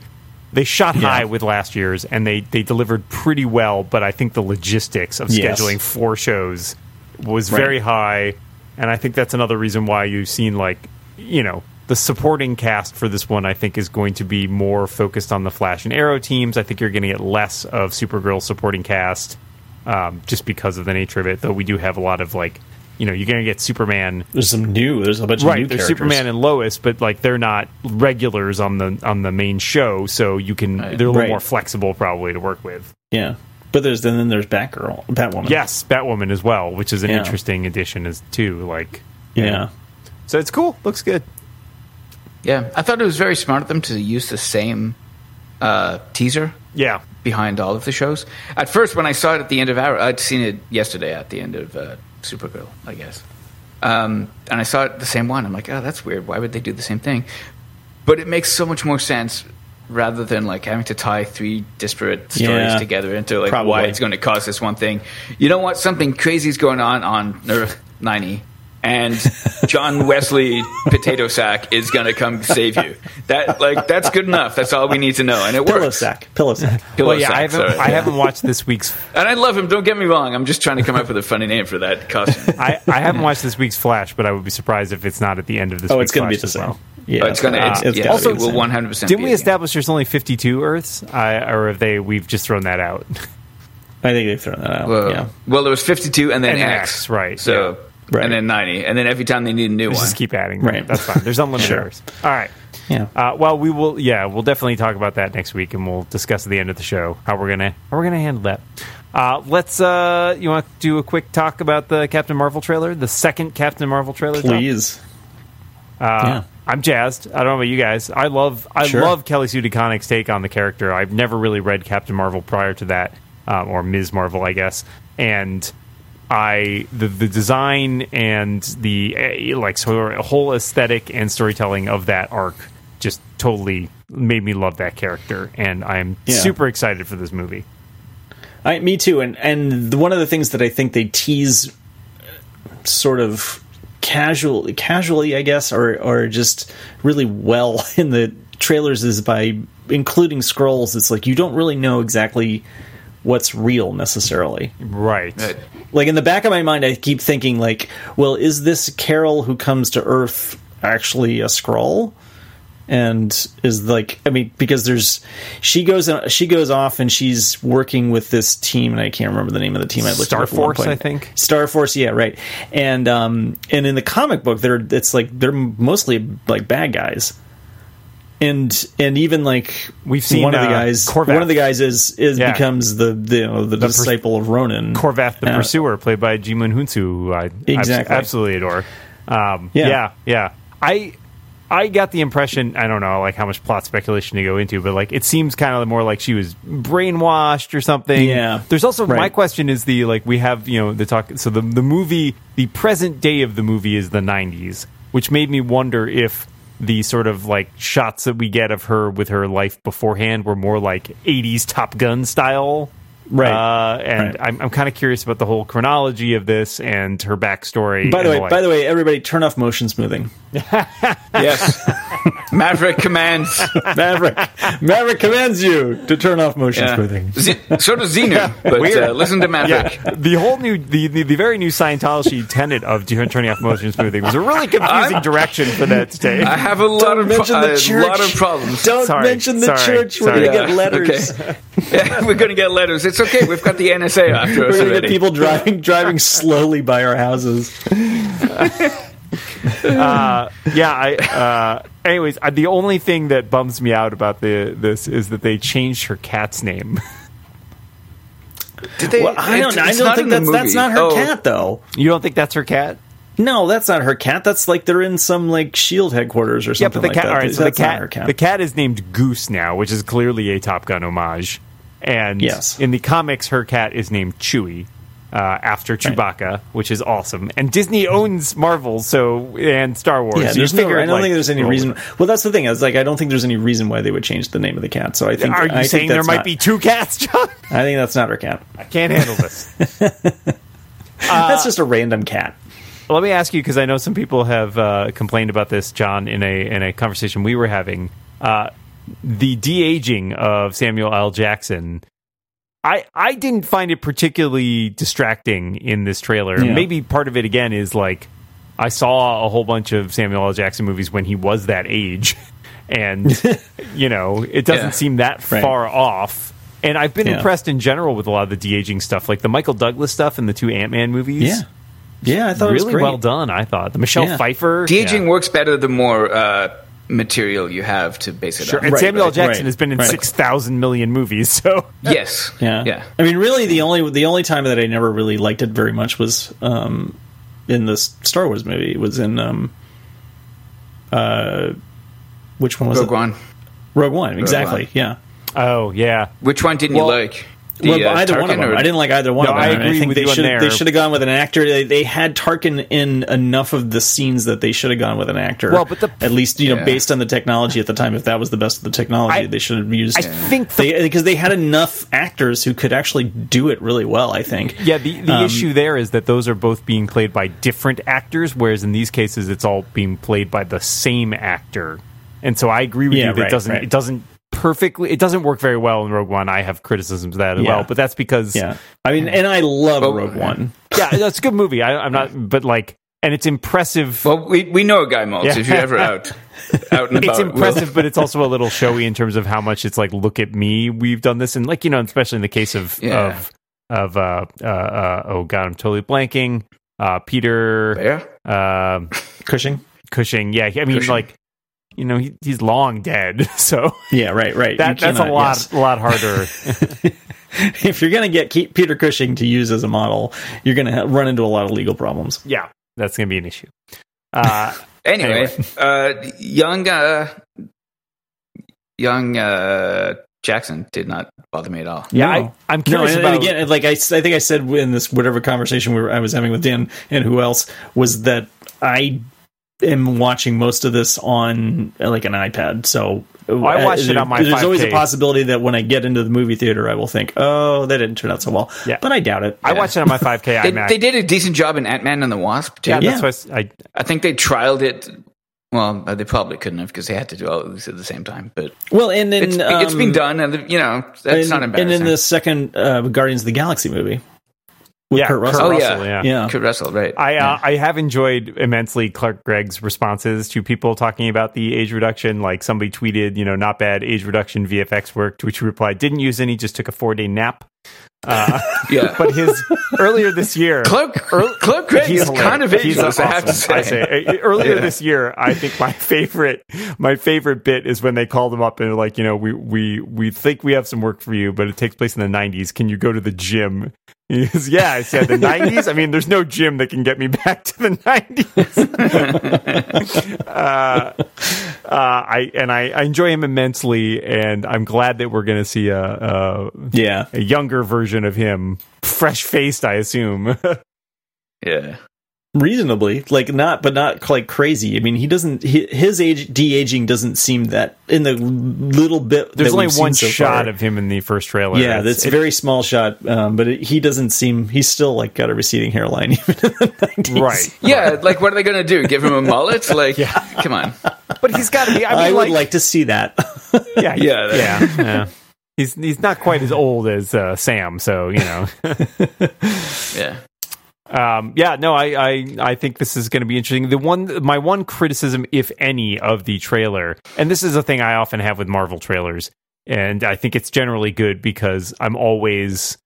they shot Yeah. high with last year's and they they delivered pretty well but i think the logistics of Yes. scheduling four shows was Right. very high and i think that's another reason why you've seen like you know the supporting cast for this one i think is going to be more focused on the flash and arrow teams i think you're going to get less of supergirl supporting cast um, just because of the nature of it. Though we do have a lot of like, you know, you're going to get Superman, There's some new. There's a bunch of right? new There's characters. Superman and Lois, but like they're not regulars on the on the main show, so you can they're a little Right. more flexible probably to work with. yeah, but there's and then there's Batgirl, Batwoman. Yes, Batwoman as well, which is an Yeah. interesting addition as too. Like, yeah, so it's cool, looks good. Yeah, I thought it was very smart of them to use the same uh, teaser Yeah, behind all of the shows. At first, when I saw it at the end of Arrow, I'd seen it yesterday at the end of uh, Supergirl, I guess. Um, and I saw it the same one. I'm like, oh, that's weird. Why would they do the same thing? But it makes so much more sense rather than like having to tie three disparate stories Yeah, together into like probably. why it's going to cause this one thing. You know what? Something crazy is going on on Earth 90. And John Wesley Potato Sack is going to come save you. That like that's good enough. That's all we need to know, and it pillow works. sack, pillow sack. Pillow well, yeah, sack, I haven't sorry. I haven't watched this week's *laughs* And I love him. Don't get me wrong. I'm just trying to come up with a funny name for that costume. *laughs* I, I haven't watched this week's Flash, but I would be surprised if it's not at the end of this. Oh, week's it's going to be the as same. well. Yeah, Oh, it's gonna. uh, It's, it's yeah, also it will 100. percent Didn't we establish there's only 52 Earths? I, or have they? We've just thrown that out. I think they've thrown that out. Well, yeah, well, there was 52 and then And X, X, right, So Right. and then 90, and then every time they need a new Let's one. just keep adding. Right. That's fine. There's unlimited *laughs* Sure. Earths. All right. yeah. Uh, well, we will. Yeah, we'll definitely talk about that next week, and we'll discuss at the end of the show how we're gonna how we're gonna handle that. Uh, let's. Uh, you want to do a quick talk about the Captain Marvel trailer, the second Captain Marvel trailer? Please. Uh, Yeah. I'm jazzed. I don't know about you guys. I love I Sure. love Kelly Sue DeConnick's take on the character. I've never really read Captain Marvel prior to that, um, or Ms. Marvel, I guess. And I the the design and the uh, like sort of whole aesthetic and storytelling of that arc just totally made me love that character, and I'm Yeah. super excited for this movie. I, me too. And and the, one of the things that I think they tease, sort of casually, casually, I guess, or or just really well *laughs* in the trailers is by including Skrulls. It's like you don't really know exactly what's real necessarily. Right. Right. Like in the back of my mind, I keep thinking like, well, is this Carol who comes to Earth actually a Skrull? And is like, I mean, because there's, she goes, she goes off and she's working with this team, and I can't remember the name of the team. I looked it Star up at one Force. I think. Star Force, yeah, right. And um, and in the comic book, they're it's like they're mostly like bad guys. And and even like We've seen, one of the uh, guys. One of the guys is is Yeah. becomes the the, you know, the, pers- disciple of Ronan. Korath the Uh, Pursuer, played by Djimon Hounsou, who I abs- Exactly. absolutely adore. Um, Yeah. yeah, yeah. I I got the impression I don't know like how much plot speculation to go into, but like it seems kind of more like she was brainwashed or something. Yeah. There's also my question is the like we have you know the talk. So the the movie the present day of the movie is the 90s, which made me wonder if the sort of like shots that we get of her with her life beforehand were more like 80s Top Gun style. Right. Uh, and Right. I'm, I'm kind of curious about the whole chronology of this and her backstory. By the way, like. by the way, everybody turn off motion smoothing. *laughs* Yes. Maverick commands. Maverick, Maverick commands you to turn off motion Yeah. smoothing. Z- so does Xenu, but uh, listen to Maverick. yeah, the whole new, the, the, the very new Scientology tenet of turning off motion smoothing was a really confusing I'm- direction for that to take. I have a lot Don't of pro- mention the a church. lot of problems. Don't Sorry, mention the sorry, church. *laughs* We're gonna get letters. okay. Yeah, we're going to get letters. It's okay. We've got the NSA after We're us gonna get people driving *laughs* driving slowly by our houses. *laughs* uh, yeah, I. Uh, anyways, uh, the only thing that bums me out about the this is that they changed her cat's name. Did they, Well, I don't. it's- I don't think that's that's not her Oh, cat though. you don't think that's her cat? No, that's not her cat. That's like they're in some like Shield headquarters or something. Yeah, something but the like cat. that. All right, so the That's not cat, cat. the cat is named Goose now, which is clearly a Top Gun homage. And Yes. in the comics, her cat is named Chewie. Uh, after Chewbacca, which is awesome, and Disney owns Marvel, so and Star Wars. yeah, so there's no. figure, I don't like, think there's any reason. Well, that's the thing. I was like, I don't think there's any reason why they would change the name of the cat. So I think. Are you I saying there might not- be two cats, John? *laughs* I think that's not her cat. I can't handle this. *laughs* that's just a random cat. Let me ask you because I know some people have uh, complained about this, John, in a in a conversation we were having. Uh, the de aging of Samuel L. Jackson. I I didn't find it particularly distracting in this trailer. Yeah. Maybe part of it again is like I saw a whole bunch of Samuel L. Jackson movies when he was that age, *laughs* and you know it doesn't Yeah. seem that Right. far off. And I've been Yeah. impressed in general with a lot of the de aging stuff, like the Michael Douglas stuff and the two Ant Man movies Yeah. Yeah, I thought it was really well done. I thought the Michelle Yeah. Pfeiffer De-aging yeah. works better the more uh, material you have to base it Sure, on. and Right, Samuel L. right, Jackson right, has been in right. six thousand million movies. So Yes. Yeah. Yeah. I mean, really, the only the only time that I never really liked it very much was um, in the Star Wars movie. It was in um, uh, which one was Rogue it? One. Rogue One. Exactly. One. Yeah. oh yeah, Which one didn't Well- you like? The, well, uh, either one of them. or- I didn't like either one No, of them. I and agree think with they you should there. they should have gone with an actor. They, they had Tarkin in enough of the scenes that they should have gone with an actor. Well, but the- at least you know based on the technology at the time, if that was the best of the technology, I- they should have used. I think the- they because they had enough actors who could actually do it really well. I think. yeah. The the Um, issue there is that those are both being played by different actors, whereas in these cases it's all being played by the same actor. And so I agree with Yeah, you that right, it doesn't right. it doesn't perfectly it doesn't work very well in Rogue One. I have criticisms of that as Yeah. well, but that's because Yeah, I mean, and I love Well, Rogue One. yeah, that's a good movie. I, I'm not, but like, and it's impressive. Well, we, we know a guy, Moltz. Yeah. If you're ever out, out and *laughs* about, it's we'll- impressive, but it's also a little showy in terms of how much it's like, look at me, we've done this, and like you know, especially in the case of Yeah. of of uh, uh, uh, oh god, I'm totally blanking. Uh, Peter Where? um Cushing. Cushing, yeah, I mean, Cushing. like you know, he, he's long dead, *laughs* so Yeah, right, right. that You that's a lot yes. a lot harder. *laughs* If you're going to get Ke- Peter Cushing to use as a model, you're going to ha- run into a lot of legal problems. yeah, that's gonna be an issue. Uh, *laughs* Anyway, uh, young, uh, young uh, Jackson did not bother me at all. yeah, No. I, I'm No, curious and, about and again, like I, I think I said in this whatever conversation we were, I was having with Dan and who else was that I am watching most of this on uh, like an iPad. So Oh, I watched it on my There's always a possibility that when I get into the movie theater, I will think, "Oh, that didn't turn out so well." Yeah. but I doubt it. I watched it on my 5K They, iMac. they did a decent job in Ant Man and the Wasp too. yeah, Yeah. that's why I, I I think they trialed it. Well, uh, they probably couldn't have because they had to do all of this at the same time. But well, and then it's, it's um, been done, and you know that's and, not embarrassing. and in the second uh, Guardians of the Galaxy movie with yeah, Kurt Russell. Oh, Russell, yeah. yeah. yeah, Kurt Russell, right? I uh, Yeah. I have enjoyed immensely Clark Gregg's responses to people talking about the age reduction. Like somebody tweeted, you know, not bad age reduction VFX work. To which he replied, didn't use any, just took a four day nap. Uh, *laughs* yeah. but his earlier this year, Clark Gregg he's is kind of ageless. I have to say. I say. Earlier Yeah. this year, I think my *laughs* favorite, my favorite bit is when they called him up and they're like, you know, we we we think we have some work for you, but it takes place in the '90s. Can you go to the gym? *laughs* He goes, yeah, I said the 90s. I mean, there's no gym that can get me back to the 90s. uh, uh, I and I, I enjoy him immensely, and I'm glad that we're going to see a, a Yeah. a younger version of him, fresh faced, I assume. *laughs* Yeah. reasonably like not but not like crazy i mean he doesn't hi- his age de-aging doesn't seem that in the little bit There's only one so shot far. of him in the first trailer. yeah It's- that's a very small shot um, but it, he doesn't seem he's still like got a receding hairline *laughs* even in the 90s right. Yeah, like what are they going to do? Give him a mullet? *laughs* Like, come on. But he's got to be. I i, mean, would like, like to see that yeah, Yeah, yeah, yeah. He's he's not quite as old as uh, Sam, so you know. *laughs* Yeah. Um, yeah, no, I, I, I think this is going to be interesting. The one, my one criticism, if any, of the trailer, and this is a thing I often have with Marvel trailers, and I think it's generally good because I'm always,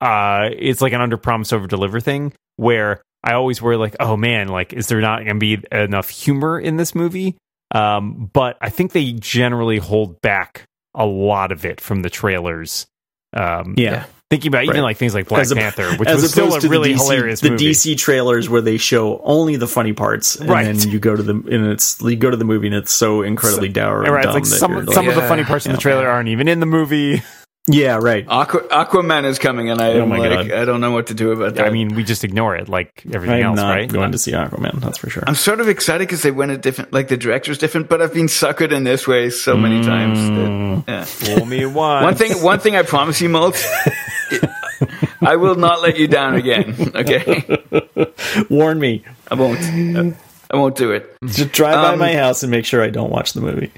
uh, it's like an under promise over deliver thing where I always worry like, oh man, like, is there not going to be enough humor in this movie? Um, but I think they generally hold back a lot of it from the trailers. Um, yeah thinking about even like things like Black As op- Panther, which was still a really the DC, hilarious the movie. DC trailers where they show only the funny parts, and Right. then you go to the and it's you go to the movie and it's so incredibly dour and right, it's dumb like that some you're some of the funny parts in the trailer aren't even in the movie. *laughs* yeah, right. Aqua, Aquaman is coming, and I Oh am my like, God. I don't know what to do about that. I mean, we just ignore it like everything I'm else, not right? going to see Aquaman. That's for sure. I'm sort of excited because they went a different, like the director's different, but I've been suckered in this way so many times. Mm. That, yeah. Fool me *laughs* once. One thing, one thing I promise you, Molt, I will not let you down again. *laughs* Okay, Warn me. I won't. I won't do it. Just drive by Um, my house and make sure I don't watch the movie.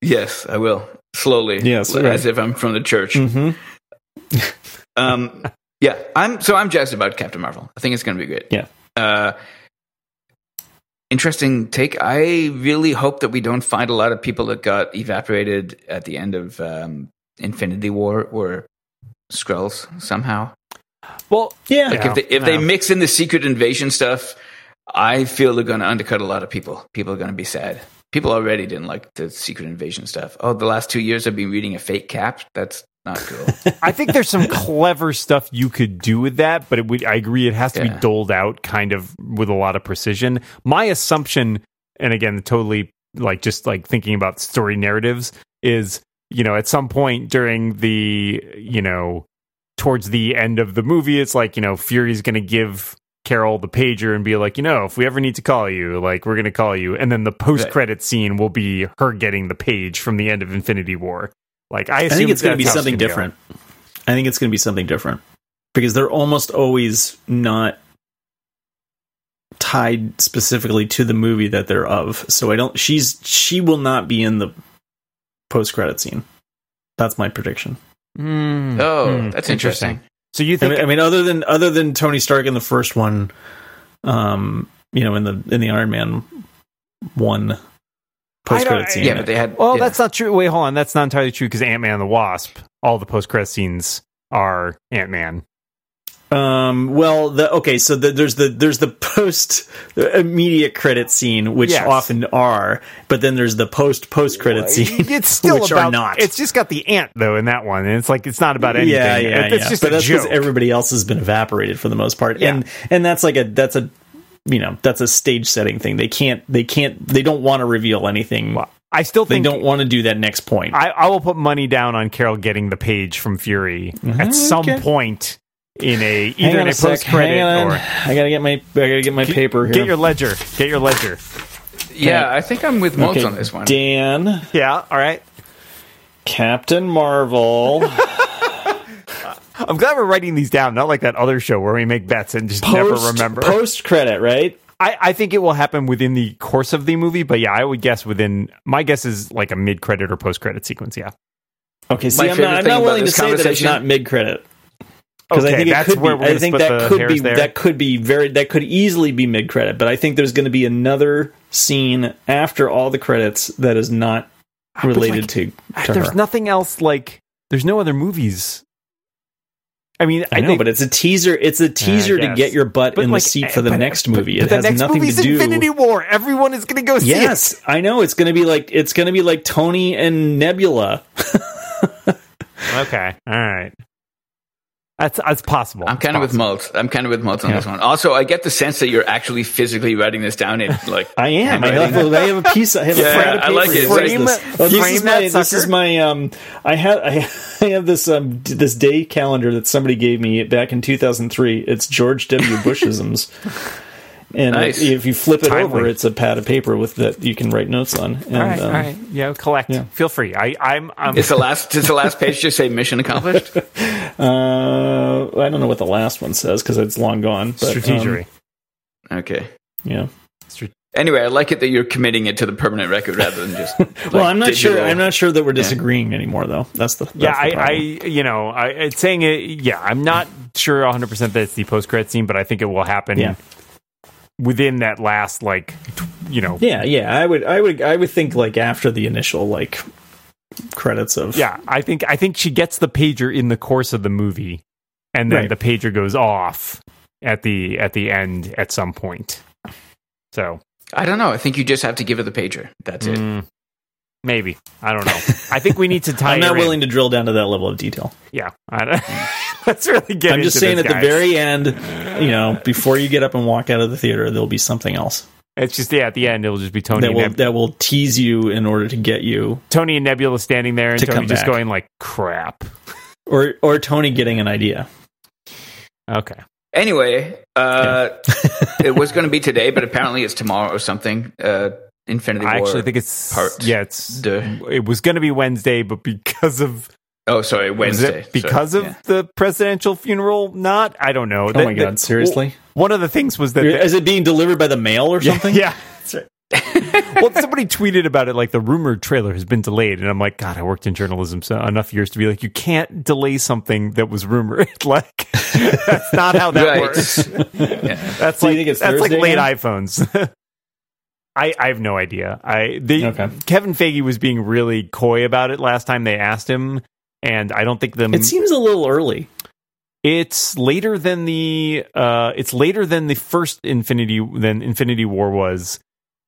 Yes, I will slowly. Yes, as right. if I'm from the church. Mm-hmm. *laughs* Um, yeah, I'm so I'm jazzed about Captain Marvel. I think it's going to be great. Yeah. Uh, interesting take. I really hope that we don't find a lot of people that got evaporated at the end of um, Infinity War or Skrulls somehow. well, Yeah. Like Yeah. if they if they mix in the secret invasion stuff, I feel they're going to undercut a lot of people. People are going to be sad. People already didn't like the secret invasion stuff. Oh, the last two years I've been reading a fake cap. That's not cool. *laughs* I think there's some clever stuff you could do with that, but it would, I agree it has to Yeah. be doled out kind of with a lot of precision. My assumption, and again, totally like just like thinking about story narratives, is you know at some point during the you know towards the end of the movie, it's like you know Fury's going to give Carol the pager and be like, you know, if we ever need to call you, like we're going to call you, and then the post credit scene will be her getting the page from the end of Infinity War. Like I, I think it's going to be something gonna different. I think it's going to be something different because they're almost always not tied specifically to the movie that they're of. So I don't. She's she will not be in the post credit scene. That's my prediction. Mm. oh, Hmm, that's interesting. So you I think mean, I mean, other than other than Tony Stark in the first one, um, you know, in the in the Iron Man one post credit scene. Yeah, but they had. Well, yeah. that's not true. Wait, hold on. That's not entirely true because Ant Man and the Wasp, all the post credit scenes are Ant Man. Um. Well, the okay. So the, there's the there's the post immediate credit scene, which Yes. often are, but then there's the post post credit scene, It's *laughs* still which about are not. It's just got the ant though in that one, and it's like it's not about anything. yeah, yeah, It- it's yeah. just but that's because everybody else has been evaporated for the most part, Yeah. and and that's like a that's a you know that's a stage setting thing. They can't they can't they don't want to reveal anything. Well, I still they don't want to do that next point. I, I will put money down on Carol getting the page from Fury at some Okay. point in a Hang either on in a a post credit or I gotta get my I gotta get my paper here. get your ledger. Get your ledger. yeah, I think I'm with Molt okay, on this one. Dan, Yeah. All right. Captain Marvel. *laughs* I'm glad we're writing these down, not like that other show where we make bets and just never remember. post credit, right? I, I think it will happen within the course of the movie, but yeah, I would guess within my guess is like a mid credit or post credit sequence. Yeah, Okay, see, My I'm not, I'm not willing to this say that it's not mid credit because I think it that's could where be. we're I think that could be there. that could be very that could easily be mid credit, but I think there's going to be another scene after all the credits that is not ah, related like, to, ah, to there's her. nothing else like there's no other movies. I mean, I know, think, but it's a teaser. It's a teaser to get your butt but in like, the seat eh, for the but- next movie. But, it the has next nothing movie's to do. Infinity War. Everyone is going to go see it. Yes, I know. It's going to be like it's going to be like Tony and Nebula. *laughs* Okay. All right. That's that's possible. I'm It's kind of with possible. Malt. I'm kind of with Malt on this one. Also, I get the sense that you're actually physically writing this down in like *laughs* I am. I handwriting. have, a, I have a piece. I have *laughs* Yeah, a frame of I like paper it. that Frame- this. Oh, this frame is that my. This is my. Um, I have. I, *laughs* I have this. Um, this day calendar that somebody gave me back in 2003. It's George W. Bushisms. And Nice. if you flip it Timely. over, it's a pad of paper with that you can write notes on. And, All right, um, all right. Yeah, collect. yeah. Feel free. I, I'm. I'm Is the last does the last page just say mission accomplished? Uh, I don't know what the last one says because it's long gone. But, um. Okay. yeah. Anyway, I like it that you're committing it to the permanent record rather than just. *laughs* Well, I'm not sure. I'm not sure that we're disagreeing anymore, though. That's the. That's yeah, the I, I, you know, I, it's saying it. Yeah, I'm not sure 100 percent that it's the post credit scene, but I think it will happen Yeah. within that last, like, you know, Yeah, yeah. I would, I would, I would think like after the initial like credits of. yeah. I think I think she gets the pager in the course of the movie, and then Right. the pager goes off at the at the end at some point. So I don't know. I think you just have to give her the pager. That's it. mm, maybe I don't know. I think we need to *laughs* tie. I'm not her in. willing to drill down to that level of detail. Yeah, I don't, *laughs* let's really get. I'm just saying this, at the very end, you know, before you get up and walk out of the theater, there'll be something else It's just yeah. At the end, it'll just be Tony that will Neb- that will tease you in order to get you, Tony and Nebula standing there, and To Tony just back. going like crap. or or Tony getting an idea. Okay, Anyway, uh, *laughs* it was going to be today, but apparently it's tomorrow or something. Uh, Infinity War. I actually think it's part yeah. It's the- it was going to be Wednesday, but because of Oh, sorry, Wednesday. because Sorry. of Yeah. the presidential funeral, not I don't know. Oh my god, seriously? One of the things was that Is it being delivered by the mail or something? Yeah. that's right. *laughs* well, somebody tweeted about it like the rumored trailer has been delayed, and I'm like, God, I worked in journalism so enough years to be like, you can't delay something that was rumored. *laughs* like, that's not how that Right. works. *laughs* Yeah. That's So you like think it's that's like late then? iPhones. I, I have no idea. I the Okay. Kevin Feige was being really coy about it last time they asked him, and I don't think the It seems a little early. it's later than the uh it's later than the first Infinity than Infinity War was.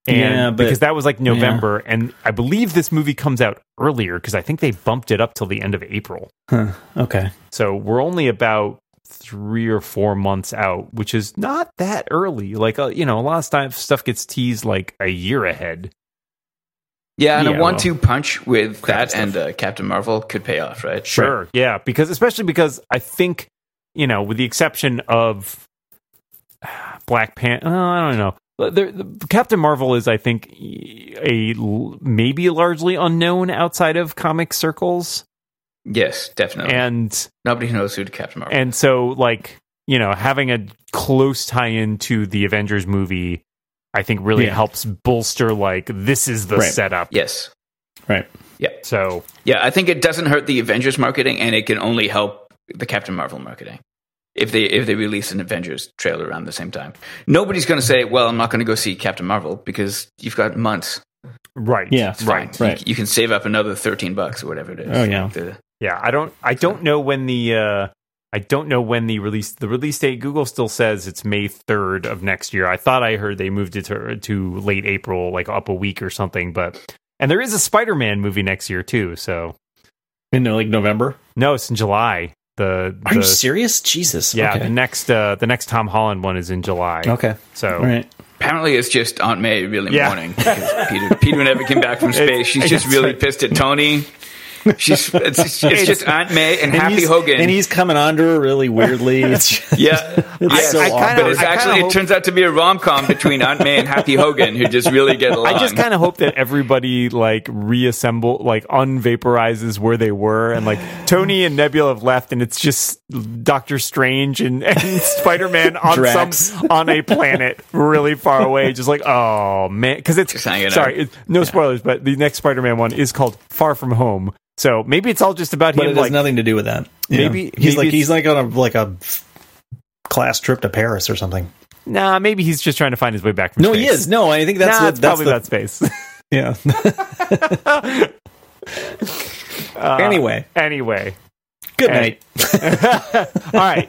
And Yeah, but- because that was like November and I believe this movie comes out earlier because I think they bumped it up till the end of April. Huh. Okay. So we're only about 3 or 4 months out, which is not that early. Like uh, you know, a lot of stuff stuff gets teased like a year ahead. Yeah, and Yeah, a one-two punch with that stuff. and uh, Captain Marvel could pay off, right? Sure. Yeah, because especially because I think you know, with the exception of *sighs* Black Panther, I don't know. The, the, Captain Marvel is, I think, a maybe largely unknown outside of comic circles, Yes, definitely. and Nobody knows who Captain Marvel. and so like you know, having a close tie-in to the Avengers movie, I think really Yeah. helps bolster like this is the Right. setup. yes. Right. Yeah. So Yeah, I think it doesn't hurt the Avengers marketing, and it can only help the Captain Marvel marketing. If they if they release an Avengers trailer around the same time, nobody's going to say, "Well, I'm not going to go see Captain Marvel" because you've got months. right, Yeah. It's fine. right. You- Right. You, can save up another thirteen bucks or whatever it is. Oh, yeah. The- Yeah, I don't I don't know when the uh I don't know when the release the release date Google still says it's May 3rd of next year. I thought I heard they moved it to to late April, like up a week or something, but and there is a Spider-Man movie next year too, so In like November. no, it's in July. The, Are the you serious? Jesus. yeah, Okay. the next uh the next Tom Holland one is in July. okay. So All right. Apparently, it's just Aunt May really Yeah. mourning because Peter Peter never came back from *laughs* space. She's *laughs* just really like- pissed at Tony. She's it's, it's just Aunt May and, Happy Hogan. And he's coming under her really weirdly. *laughs* It's yeah, It's yeah. so I kinda- but it's I actually hope- it turns out to be a rom com between Aunt May and Happy Hogan who just really get along. I just kind of hope that everybody like reassemble, like unvaporizes where they were, and like Tony and Nebula have left, and it's just Doctor Strange and, *laughs* and Spider Man on Drax. some on a planet really far away, just like oh man, because it's Just hanging out. sorry, it, no spoilers, but the next Spider Man one is called Far From Home, so maybe it's all just about but him it has like nothing to do with that. Maybe- Yeah. he's maybe like he's like on a like a class trip to Paris or something. nah, maybe he's just trying to find his way back from No, space. he is. No, I think that's nah, that's probably the, about space. *laughs* yeah. *laughs* anyway, anyway. good night. *laughs* All right.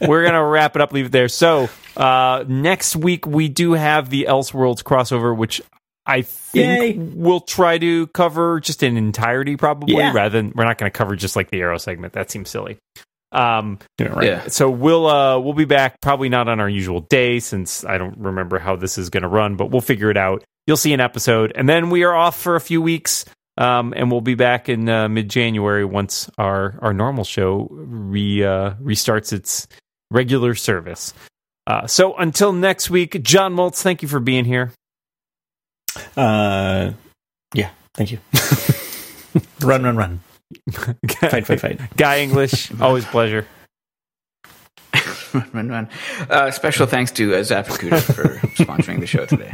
We're going to wrap it up, leave it there. So, uh, next week we do have the Elseworlds crossover, which I think Yay. we'll try to cover just in entirety, probably, Yeah. rather than we're not going to cover just like the Arrow segment. That seems silly. Um, Yeah, right. Yeah. so we'll uh, we'll be back probably not on our usual day since I don't remember how this is going to run, but we'll figure it out. You'll see an episode, and then we are off for a few weeks, um, and we'll be back in uh, mid January once our our normal show re uh, restarts its regular service. Uh, so until next week, John Moltz, thank you for being here. Uh, yeah. Thank you. *laughs* run, run, run. Fight, fight, fight. Guy English, *laughs* always a pleasure. run, run, run. Uh, special thanks to uh, Zappacuda for sponsoring the show today.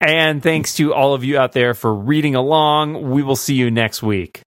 And thanks to all of you out there for reading along. We will see you next week.